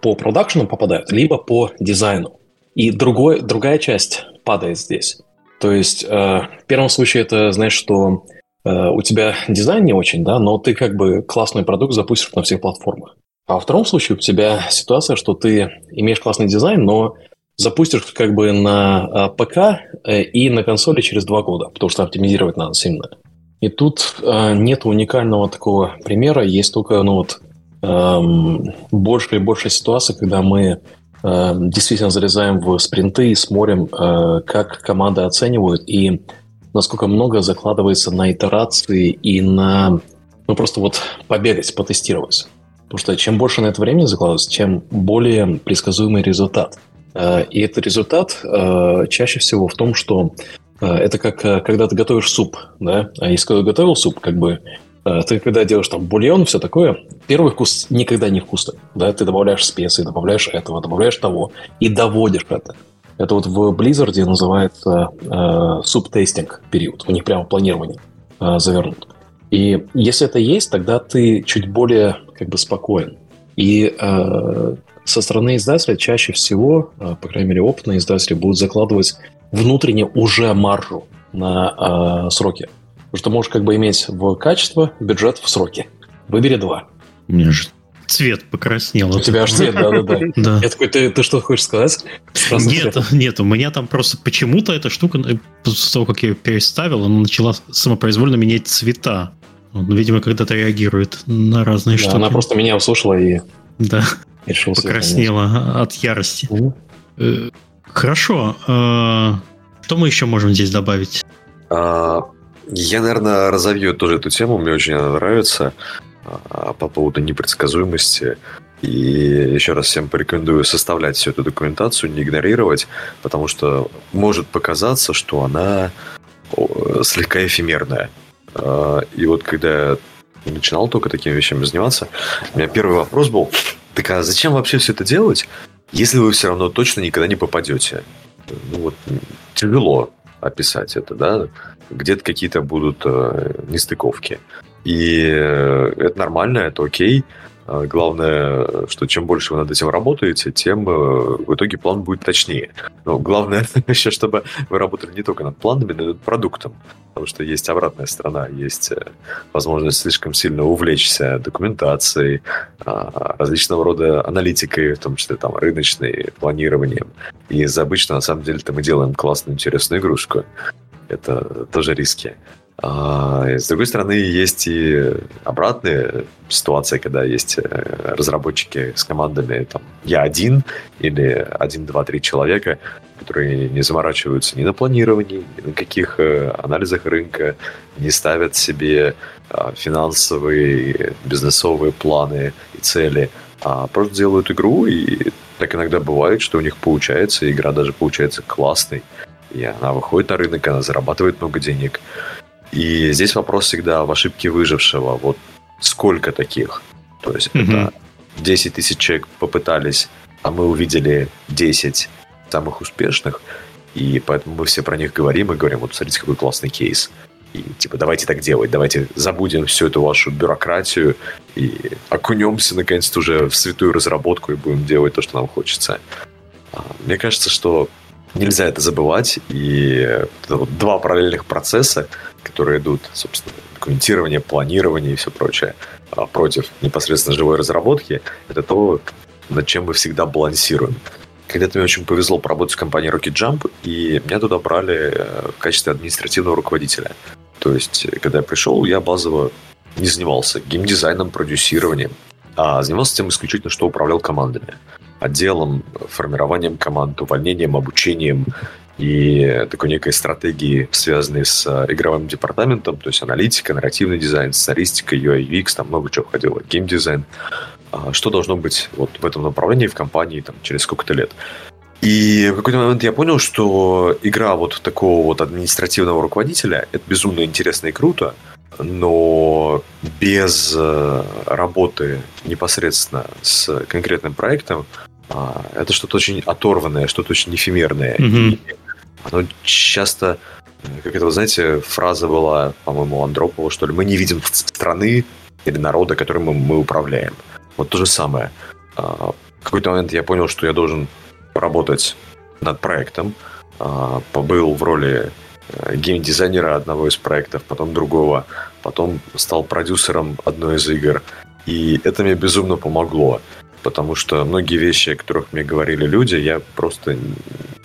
по продакшену попадают, либо по дизайну. И другой, другая часть падает здесь. То есть э, в первом случае это, знаешь, что э, у тебя дизайн не очень, да, но ты как бы классный продукт запустишь на всех платформах. А во втором случае у тебя ситуация, что ты имеешь классный дизайн, но запустишь как бы на э, ПК э, и на консоли через два года, потому что оптимизировать надо сильно. И тут э, нет уникального такого примера, есть только ну, вот, э, больше и больше ситуаций, когда мы действительно залезаем в спринты и смотрим, э, как команды оценивают и насколько много закладывается на итерации и на ну просто вот побегать, потестировать. Потому что чем больше на это времени закладывается, тем более предсказуемый результат. Э, и этот результат э, чаще всего в том, что это как когда ты готовишь суп, да? А если ты готовил суп, как бы ты когда делаешь там бульон, все такое, первый вкус никогда не вкусный, да? Ты добавляешь специи, добавляешь этого, добавляешь того и доводишь это. Это вот в Blizzard называется э, суп-тестинг период. У них прямо планирование э, завернут. И если это есть, тогда ты чуть более как бы спокоен. И э, со стороны издателя чаще всего, э, по крайней мере, опытные издатели будут закладывать внутренне уже маржу на э, сроки. Потому что можешь как бы иметь в качество бюджет в сроки. Выбери два. У меня же цвет покраснел. У тебя аж цвет, да-да-да. Да. Я такой, ты, ты что хочешь сказать? Нет, нет, у меня там просто почему-то эта штука, э, после того, как я ее переставил, она начала самопроизвольно менять цвета. Он, видимо, когда-то реагирует на разные да, штуки. Она просто меня услышала и да. решила покраснела от ярости. Угу. Хорошо. Э, что мы еще можем здесь добавить? А, я, наверное, разовью тоже эту тему. Мне очень она нравится. А, по поводу непредсказуемости. И еще раз всем порекомендую составлять всю эту документацию, не игнорировать, потому что может показаться, что она слегка эфемерная. А, и вот когда я начинал только такими вещами заниматься, у меня первый вопрос был, так а зачем вообще все это делать, если вы все равно точно никогда не попадете? Ну вот, тяжело описать это, да? Где-то какие-то будут э, нестыковки. И э, это нормально, это окей. А главное, что чем больше вы над этим работаете, тем э, в итоге план будет точнее. Но главное еще, чтобы вы работали не только над планами, но и над продуктом. Потому что есть обратная сторона, есть э, возможность слишком сильно увлечься документацией, а, различного рода аналитикой, в том числе там рыночной, планированием. И забыть, что на самом деле-то мы делаем классную, интересную игрушку. Это тоже риски. А, с другой стороны, есть и обратные ситуации, когда есть э, разработчики с командами, там, я один или один, два, три человека, которые не заморачиваются ни на планировании, ни на каких э, анализах рынка, не ставят себе а, финансовые, бизнесовые планы и цели, а просто делают игру, и так иногда бывает, что у них получается, игра даже получается классной, и она выходит на рынок, она зарабатывает много денег, и здесь вопрос всегда в ошибке выжившего. Вот сколько таких? То есть mm-hmm. это 10 тысяч человек попытались, а мы увидели 10 самых успешных, и поэтому мы все про них говорим и говорим, вот смотрите, какой классный кейс. И типа, давайте так делать, давайте забудем всю эту вашу бюрократию и окунемся наконец-то уже в святую разработку и будем делать то, что нам хочется. А, мне кажется, что нельзя это забывать, и вот два параллельных процесса, которые идут, собственно, документирование, планирование и все прочее, а против непосредственно живой разработки, это то, над чем мы всегда балансируем. Когда-то мне очень повезло поработать в компании Rocket Jump, и меня туда брали э, в качестве административного руководителя. То есть, когда я пришел, я базово не занимался геймдизайном, продюсированием, а занимался тем исключительно, что управлял командами. Отделом, формированием команд, увольнением, обучением и такой некой стратегии, связанной с э, игровым департаментом, то есть аналитика, нарративный дизайн, сценаристика, UI, UX, там много чего входило, геймдизайн. А что должно быть вот в этом направлении в компании там, через сколько-то лет. И в какой-то момент я понял, что игра вот такого вот административного руководителя – это безумно интересно и круто, но без э, работы непосредственно с конкретным проектом а, это что-то очень оторванное, что-то очень эфемерное. Mm-hmm. И оно часто, как это, вы знаете, фраза была, по-моему, Андропова, что ли, мы не видим страны или народа, которым мы, мы управляем. Вот то же самое. А, в какой-то момент я понял, что я должен работать над проектом, а, побыл в роли э, геймдизайнера одного из проектов, потом другого, потом стал продюсером одной из игр. И это мне безумно помогло потому что многие вещи, о которых мне говорили люди, я просто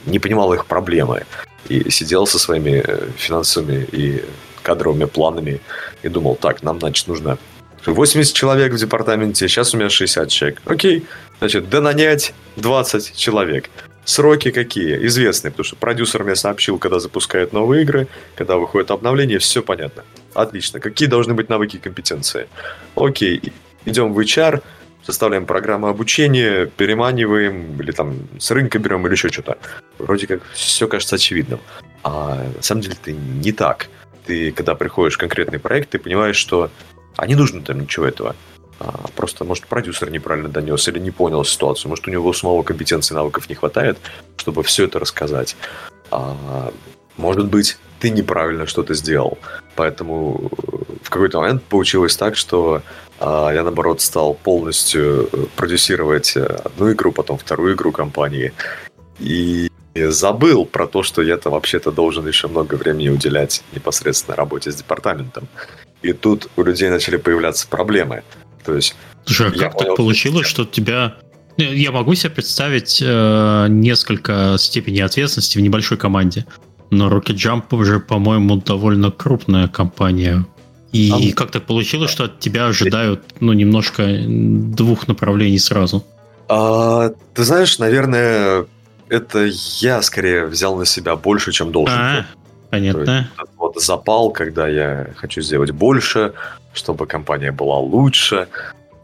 не понимал их проблемы. И сидел со своими э, финансовыми и кадровыми планами и думал, так, нам, значит, нужно 80 человек в департаменте, сейчас у меня 60 человек. Окей, значит, да нанять 20 человек. Сроки какие? Известные, потому что продюсер мне сообщил, когда запускают новые игры, когда выходит обновление, все понятно. Отлично. Какие должны быть навыки и компетенции? Окей, идем в HR, составляем программу обучения, переманиваем, или там с рынка берем, или еще что-то. Вроде как все кажется очевидным. А на самом деле это не так. Ты, когда приходишь в конкретный проект, ты понимаешь, что а не нужно там ничего этого. А, просто, может, продюсер неправильно донес или не понял ситуацию. Может, у него самого компетенции навыков не хватает, чтобы все это рассказать. А, может быть, ты неправильно что-то сделал. Поэтому в какой-то момент получилось так, что я, наоборот, стал полностью продюсировать одну игру, потом вторую игру компании. И забыл про то, что я-то вообще-то должен еще много времени уделять непосредственно работе с департаментом. И тут у людей начали появляться проблемы. То есть... Слушай, а как понял, так получилось, что тебя... Я могу себе представить э, несколько степеней ответственности в небольшой команде. Но Rocket Jump уже, по-моему, довольно крупная компания. И а... как так получилось, что от тебя ожидают ну, немножко двух направлений сразу? А, ты знаешь, наверное, это я скорее взял на себя больше, чем должен. А, понятно. есть, вот запал, когда я хочу сделать больше, чтобы компания была лучше.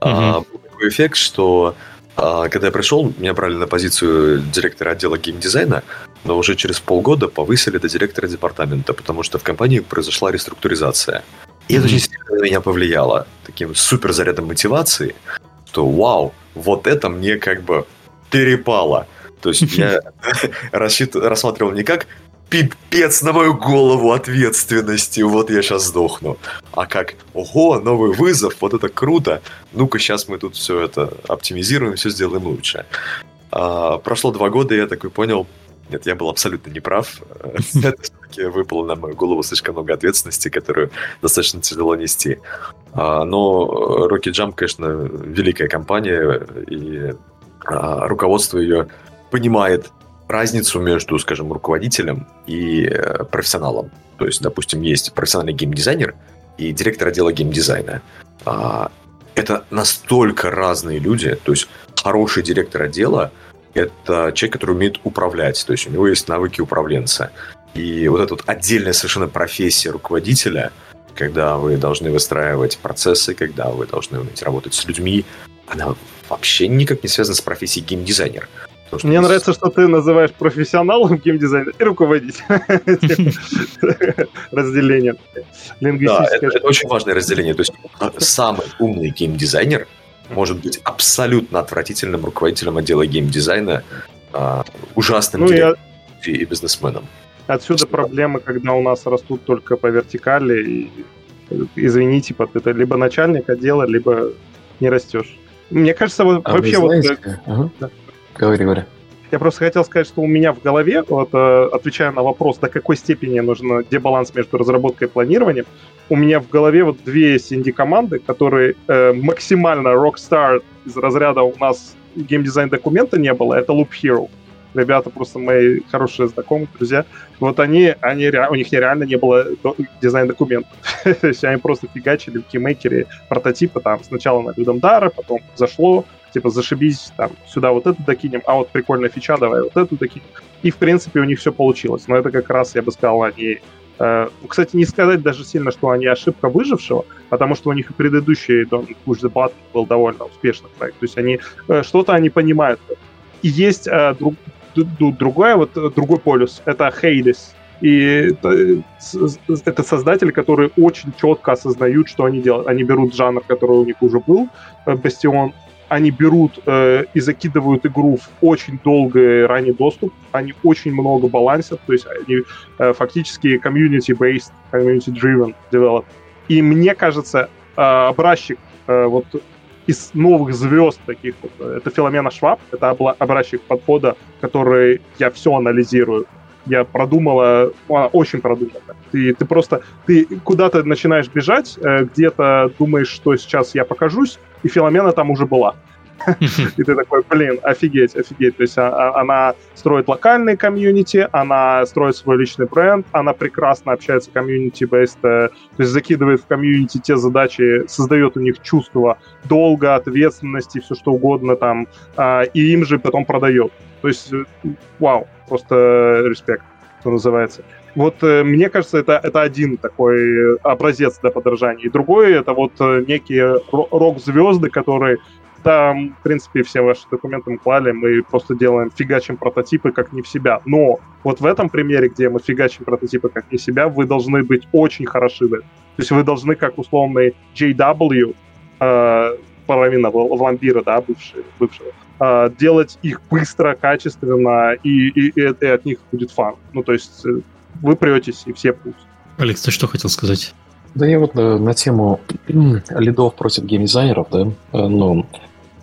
Угу. А, был такой эффект, что а, когда я пришел, меня брали на позицию директора отдела геймдизайна, но уже через полгода повысили до директора департамента, потому что в компании произошла реструктуризация. И это очень сильно на меня повлияло. Таким супер зарядом мотивации, что вау, вот это мне как бы перепало. То есть я рассматривал не как пипец на мою голову ответственности, вот я сейчас сдохну. А как, ого, новый вызов, вот это круто, ну-ка сейчас мы тут все это оптимизируем, все сделаем лучше. А, прошло два года, и я такой понял, нет, я был абсолютно неправ. Это все-таки выпало на мою голову слишком много ответственности, которую достаточно тяжело нести. А, но Rocket Jump, конечно, великая компания, и а, руководство ее понимает разницу между, скажем, руководителем и э, профессионалом. То есть, допустим, есть профессиональный геймдизайнер и директор отдела геймдизайна. А, это настолько разные люди. То есть, хороший директор отдела – это человек, который умеет управлять. То есть, у него есть навыки управленца. И вот эта вот отдельная совершенно профессия руководителя, когда вы должны выстраивать процессы, когда вы должны уметь работать с людьми, она вообще никак не связана с профессией геймдизайнер. Мне есть... нравится, что ты называешь профессионалом геймдизайна и руководителем. Разделение. Да, это очень важное разделение. То есть самый умный геймдизайнер может быть абсолютно отвратительным руководителем отдела геймдизайна, а, ужасным ну, я... и бизнесменом. Отсюда проблемы, когда у нас растут только по вертикали. И, извините, типа, это либо начальник отдела, либо не растешь. Мне кажется, вот а вообще вот... Ага. Да. Говори, говори. Я просто хотел сказать, что у меня в голове, вот, э, отвечая на вопрос, до какой степени нужен дебаланс между разработкой и планированием, у меня в голове вот две инди-команды, которые э, максимально rockstar из разряда у нас геймдизайн документа не было, это Loop Hero. Ребята просто мои хорошие знакомые, друзья. Вот они, они у них нереально не было дизайн документов. То есть они просто фигачили в GameMaker е прототипы там сначала на Ludum Dare, потом зашло, типа, зашибись, там, сюда вот это докинем, а вот прикольная фича, давай вот эту докинем. И, в принципе, у них все получилось. Но это как раз, я бы сказал, они... Э, кстати, не сказать даже сильно, что они ошибка выжившего, потому что у них и предыдущий Don't Push the Button был довольно успешный проект. То есть они... Э, что-то они понимают. И есть э, друг, другое, вот, другой полюс. Это Hades. И это, это создатели, которые очень четко осознают, что они делают. Они берут жанр, который у них уже был, э, Бастион, они берут э, и закидывают игру в очень долгий ранний доступ, они очень много балансят, то есть они э, фактически community-based, community-driven develop. И мне кажется, э, образчик э, вот из новых звезд таких вот, э, это Филомена Шваб, это образчик подхода, который я все анализирую. Я продумала, она очень продумана. Ты, ты просто, ты куда-то начинаешь бежать, э, где-то думаешь, что сейчас я покажусь, и Филомена там уже была. И ты такой, блин, офигеть, офигеть. То есть а, а, она строит локальные комьюнити, она строит свой личный бренд, она прекрасно общается комьюнити-based, э, то есть закидывает в комьюнити те задачи, создает у них чувство долга, ответственности, все что угодно там, а, и им же потом продает. То есть, э, вау, просто респект, что называется. Вот э, мне кажется, это, это один такой образец для подражания. И другой — это вот некие рок-звезды, которые да, в принципе, все ваши документы мы клали, мы просто делаем, фигачим прототипы как не в себя. Но вот в этом примере, где мы фигачим прототипы как не в себя, вы должны быть очень хороши. То есть вы должны, как условный JW, э, половина вампира, да, бывшие, бывшего, э, делать их быстро, качественно, и, и, и, от них будет фан. Ну, то есть э, вы претесь, и все путь. Алекс, ты что хотел сказать? Да я вот на, на тему лидов против геймдизайнеров, да, ну,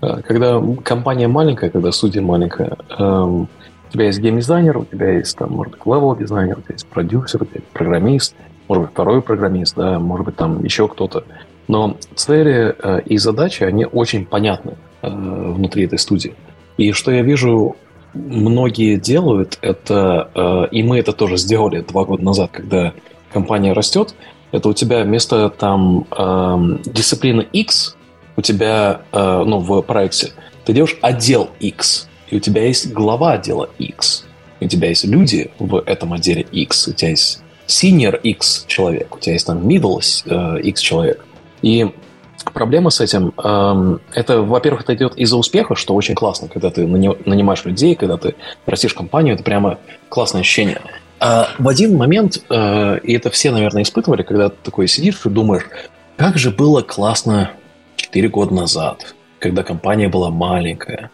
когда компания маленькая, когда студия маленькая, эм, у тебя есть геймдизайнер, у тебя есть там, может быть, level дизайнер, у тебя есть продюсер, у тебя есть программист, может быть, второй программист, да, может быть, там еще кто-то. Но цели э, и задачи, они очень понятны э, внутри этой студии. И что я вижу, многие делают это, э, и мы это тоже сделали два года назад, когда компания растет, это у тебя вместо там э, дисциплины X, у тебя, э, ну, в проекте, ты делаешь отдел X, и у тебя есть глава отдела X, у тебя есть люди в этом отделе X, у тебя есть senior X человек, у тебя есть там middle э, X человек. И проблема с этим, э, это, во-первых, это идет из-за успеха, что очень классно, когда ты нанимаешь людей, когда ты растишь компанию, это прямо классное ощущение. А в один момент, э, и это все, наверное, испытывали, когда ты такой сидишь и думаешь, как же было классно 4 года назад, когда компания была маленькая.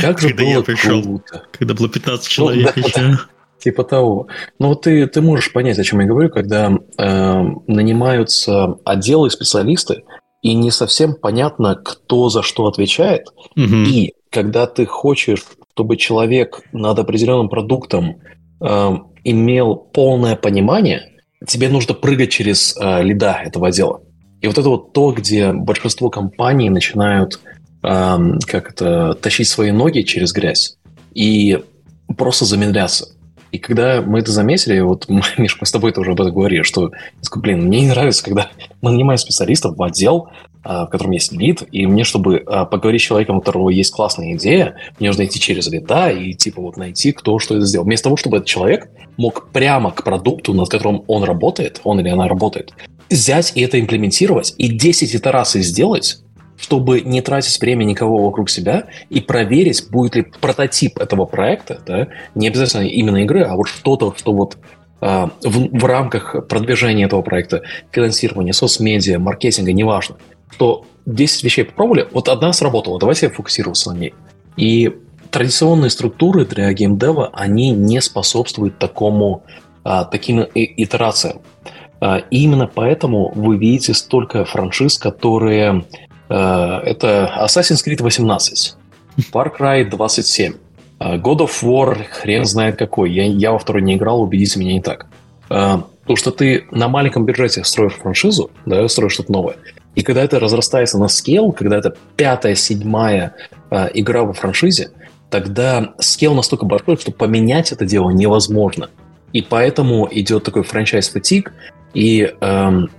Как же когда было я пришел, круто. Когда было 15 ну человек ну, да, еще. Да. Типа того. Ну вот ты, ты можешь понять, о чем я говорю, когда э, нанимаются отделы специалисты, и не совсем понятно, кто за что отвечает. Угу. И когда ты хочешь, чтобы человек над определенным продуктом э, имел полное понимание, тебе нужно прыгать через э, лида этого отдела. И вот это вот то, где большинство компаний начинают э, как это, тащить свои ноги через грязь и просто замедляться. И когда мы это заметили, вот, Миш, мы с тобой тоже об этом говорили, что, блин, мне не нравится, когда мы нанимаем специалистов в отдел, а, в котором есть лид, и мне, чтобы а, поговорить с человеком, у которого есть классная идея, мне нужно идти через лида и, типа, вот найти, кто что это сделал. Вместо того, чтобы этот человек мог прямо к продукту, над которым он работает, он или она работает, взять и это имплементировать, и 10 итераций сделать, чтобы не тратить время никого вокруг себя и проверить, будет ли прототип этого проекта, да, не обязательно именно игры, а вот что-то, что вот э, в, в рамках продвижения этого проекта, финансирования, соцмедиа, маркетинга, неважно, что 10 вещей попробовали, вот одна сработала, давайте фокусироваться на ней. И традиционные структуры для геймдева, они не способствуют такому, а, таким итерациям. А, и именно поэтому вы видите столько франшиз, которые это Assassin's Creed 18, Far Cry 27, э, God of War, хрен знает какой. Я, я во второй не играл, убедите меня не так. Э, потому что ты на маленьком бюджете строишь франшизу, да, строишь что-то новое. И когда это разрастается на скейл, когда это пятая, седьмая игра во франшизе, тогда скейл настолько большой, что поменять это дело невозможно. И поэтому идет такой франчайз фатик, и эм,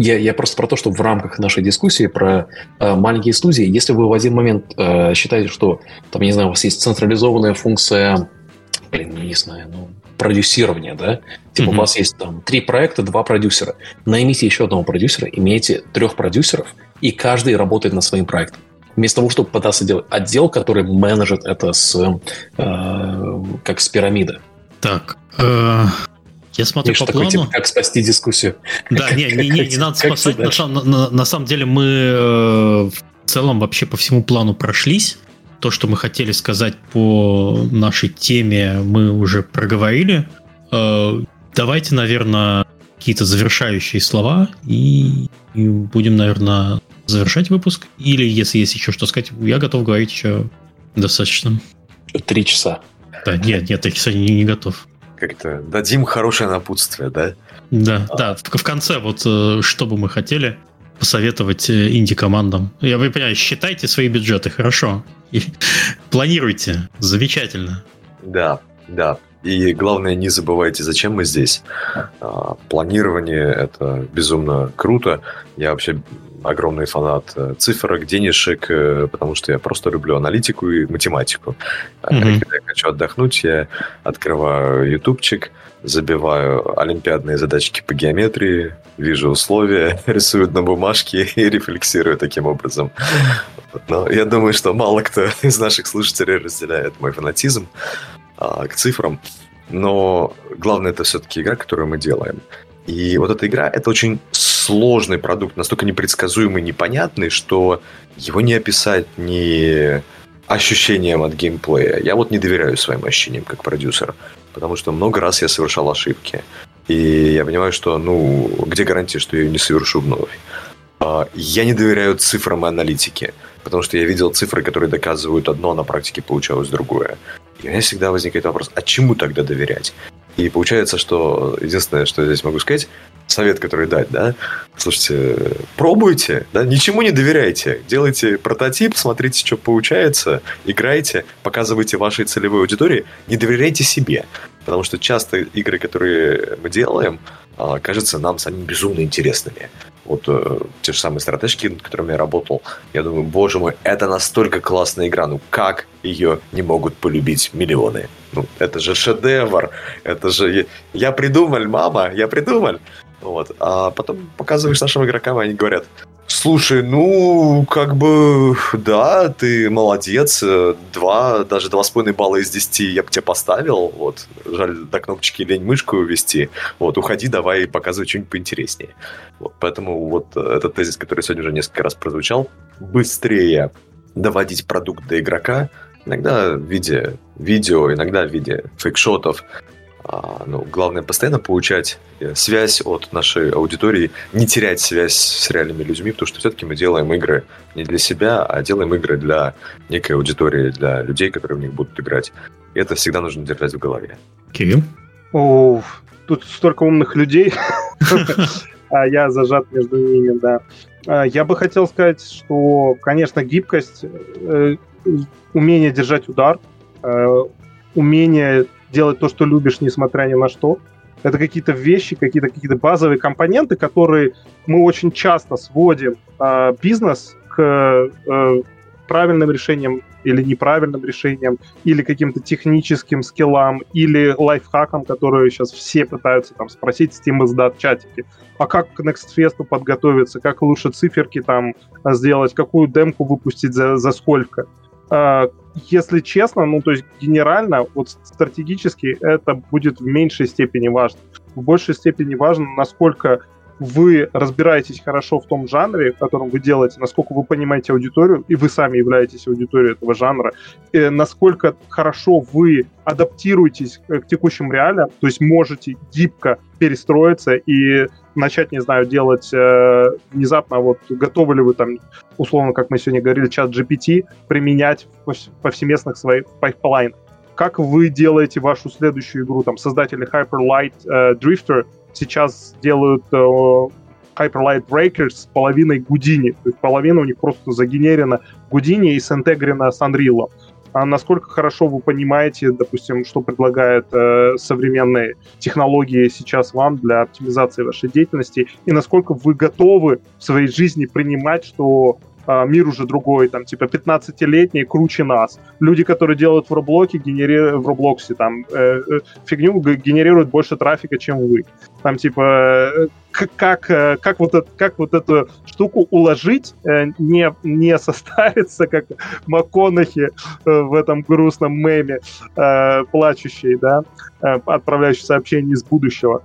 я, я просто про то, что в рамках нашей дискуссии про э, маленькие студии, если вы в один момент э, считаете, что там, не знаю, у вас есть централизованная функция, блин, не знаю, ну, продюсирования, да? Типа mm-hmm. у вас есть там три проекта, два продюсера. Наймите еще одного продюсера, имейте трех продюсеров, и каждый работает над своим проектом. Вместо того, чтобы пытаться делать отдел, который менеджет это с, э, как с пирамиды. Так, э, я смотрю Миш, по такой, плану. Типа, как спасти дискуссию. Да, не, не, не, не надо спасать. На, на, на самом деле мы э, в целом вообще по всему плану прошлись. То, что мы хотели сказать по нашей теме, мы уже проговорили. Э, давайте, наверное, какие-то завершающие слова и, и будем, наверное, завершать выпуск. Или, если есть еще что сказать, я готов говорить еще достаточно. Три часа. Да, нет, нет, три часа не, не готов как-то дадим хорошее напутствие, да? Да, а. да. В, в конце вот э, что бы мы хотели посоветовать э, инди-командам. Я вы понимаете, считайте свои бюджеты, хорошо. И планируйте, замечательно. Да, да. И главное, не забывайте, зачем мы здесь. А, планирование – это безумно круто. Я вообще огромный фанат э, цифрок, денежек, потому что я просто люблю аналитику и математику. Mm-hmm. Когда я хочу отдохнуть, я открываю ютубчик, забиваю олимпиадные задачки по геометрии, вижу условия, рисую на бумажке и рефлексирую таким образом. Но я думаю, что мало кто из наших слушателей разделяет мой фанатизм а, к цифрам. Но главное это все-таки игра, которую мы делаем. И вот эта игра это очень сложный продукт, настолько непредсказуемый, непонятный, что его не описать ни ощущением от геймплея. Я вот не доверяю своим ощущениям как продюсер, потому что много раз я совершал ошибки. И я понимаю, что, ну, где гарантия, что я ее не совершу вновь? А, я не доверяю цифрам и аналитике, потому что я видел цифры, которые доказывают одно, а на практике получалось другое. И у меня всегда возникает вопрос, а чему тогда доверять? И получается, что единственное, что я здесь могу сказать, совет, который дать, да, слушайте, пробуйте, да, ничему не доверяйте, делайте прототип, смотрите, что получается, играйте, показывайте вашей целевой аудитории, не доверяйте себе, потому что часто игры, которые мы делаем, а, кажутся нам самим безумно интересными вот э, те же самые стратежки, над которыми я работал, я думаю, боже мой, это настолько классная игра, ну как ее не могут полюбить миллионы? Ну, это же шедевр, это же... Я придумал, мама, я придумал. Вот. А потом показываешь нашим игрокам, и они говорят, Слушай, ну, как бы, да, ты молодец. Два, даже два с половиной балла из десяти я бы тебе поставил. Вот, жаль, до кнопочки лень мышку ввести. Вот, уходи, давай показывай что-нибудь поинтереснее. Вот, поэтому вот этот тезис, который сегодня уже несколько раз прозвучал, быстрее доводить продукт до игрока, иногда в виде видео, иногда в виде фейкшотов, ну, главное постоянно получать э, связь от нашей аудитории, не терять связь с реальными людьми, потому что все-таки мы делаем игры не для себя, а делаем игры для некой аудитории, для людей, которые в них будут играть. И это всегда нужно держать в голове. Кирилл? О, тут столько умных людей, а я зажат между ними, да. А, я бы хотел сказать, что, конечно, гибкость, э, умение держать удар, э, умение делать то, что любишь, несмотря ни на что. Это какие-то вещи, какие-то какие базовые компоненты, которые мы очень часто сводим э, бизнес к э, правильным решениям или неправильным решениям, или каким-то техническим скиллам, или лайфхакам, которые сейчас все пытаются там спросить Steam издат чатики. А как к Next Fest подготовиться, как лучше циферки там сделать, какую демку выпустить за, за сколько. А, если честно, ну, то есть генерально, вот стратегически это будет в меньшей степени важно. В большей степени важно, насколько вы разбираетесь хорошо в том жанре, в котором вы делаете, насколько вы понимаете аудиторию, и вы сами являетесь аудиторией этого жанра, и насколько хорошо вы адаптируетесь к текущим реалиям, то есть можете гибко перестроиться и начать, не знаю, делать э, внезапно, вот готовы ли вы там, условно, как мы сегодня говорили, чат GPT, применять в повсеместных своих пайплайнах как вы делаете вашу следующую игру, там, создатели Hyper Light э, Drifter сейчас делают э, Hyperlight Breakers с половиной Гудини. То есть половина у них просто загенерена Гудини и синтегрена с Unreal. А насколько хорошо вы понимаете, допустим, что предлагают э, современные технологии сейчас вам для оптимизации вашей деятельности, и насколько вы готовы в своей жизни принимать, что а, мир уже другой, там, типа, 15-летний круче нас. Люди, которые делают в Роблоке, генери... в Роблоксе, там, э, э, фигню генерируют больше трафика, чем вы. Там, типа, э, как, э, как, вот, это, как вот эту штуку уложить, э, не, не состариться, как МакКонахи в этом грустном меме, плачущий, да, отправляющий сообщение из будущего,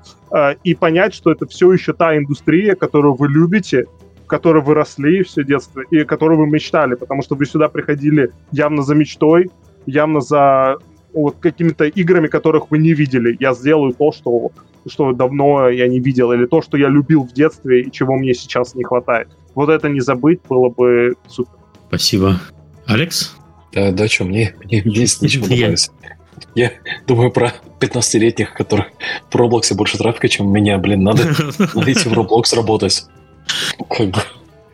и понять, что это все еще та индустрия, которую вы любите, которой вы росли все детство и о которой вы мечтали, потому что вы сюда приходили явно за мечтой, явно за вот какими-то играми, которых вы не видели. Я сделаю то, что, что давно я не видел, или то, что я любил в детстве и чего мне сейчас не хватает. Вот это не забыть было бы супер. Спасибо. Алекс? Да, да, что, мне, мне здесь ничего добавить. Я думаю про 15-летних, которых в Роблоксе больше трафика, чем меня, блин, надо найти в Роблокс работать.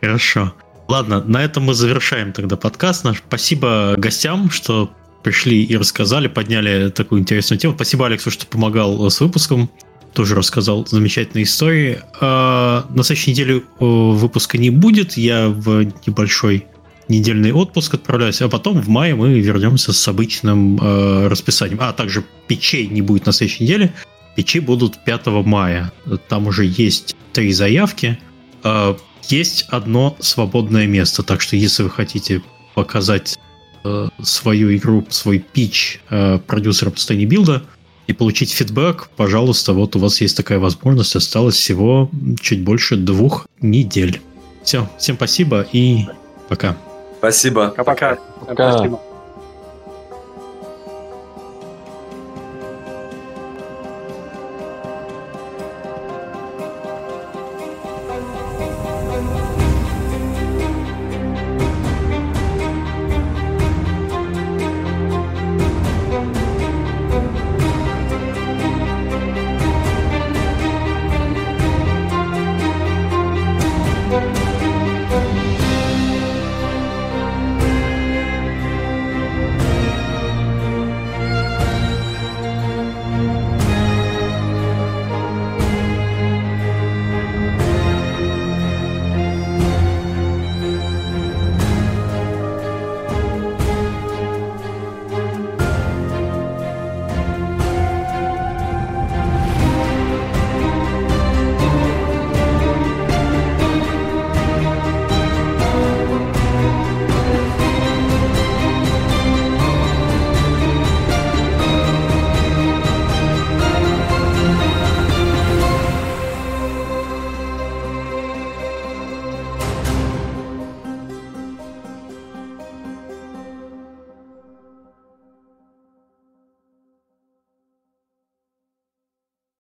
Хорошо. Ладно, на этом мы завершаем тогда подкаст наш. Спасибо гостям, что пришли и рассказали, подняли такую интересную тему. Спасибо Алексу, что помогал с выпуском. Тоже рассказал замечательные истории. А, на следующей неделе выпуска не будет. Я в небольшой недельный отпуск отправляюсь, а потом в мае мы вернемся с обычным э, расписанием. А также печей не будет на следующей неделе. Печи будут 5 мая. Там уже есть три заявки. Э, есть одно свободное место, так что если вы хотите показать э, свою игру, свой пич э, продюсера постоянного билда и получить фидбэк, пожалуйста, вот у вас есть такая возможность. Осталось всего чуть больше двух недель. Все, всем спасибо и пока. Спасибо. Пока-пока. Пока. Спасибо.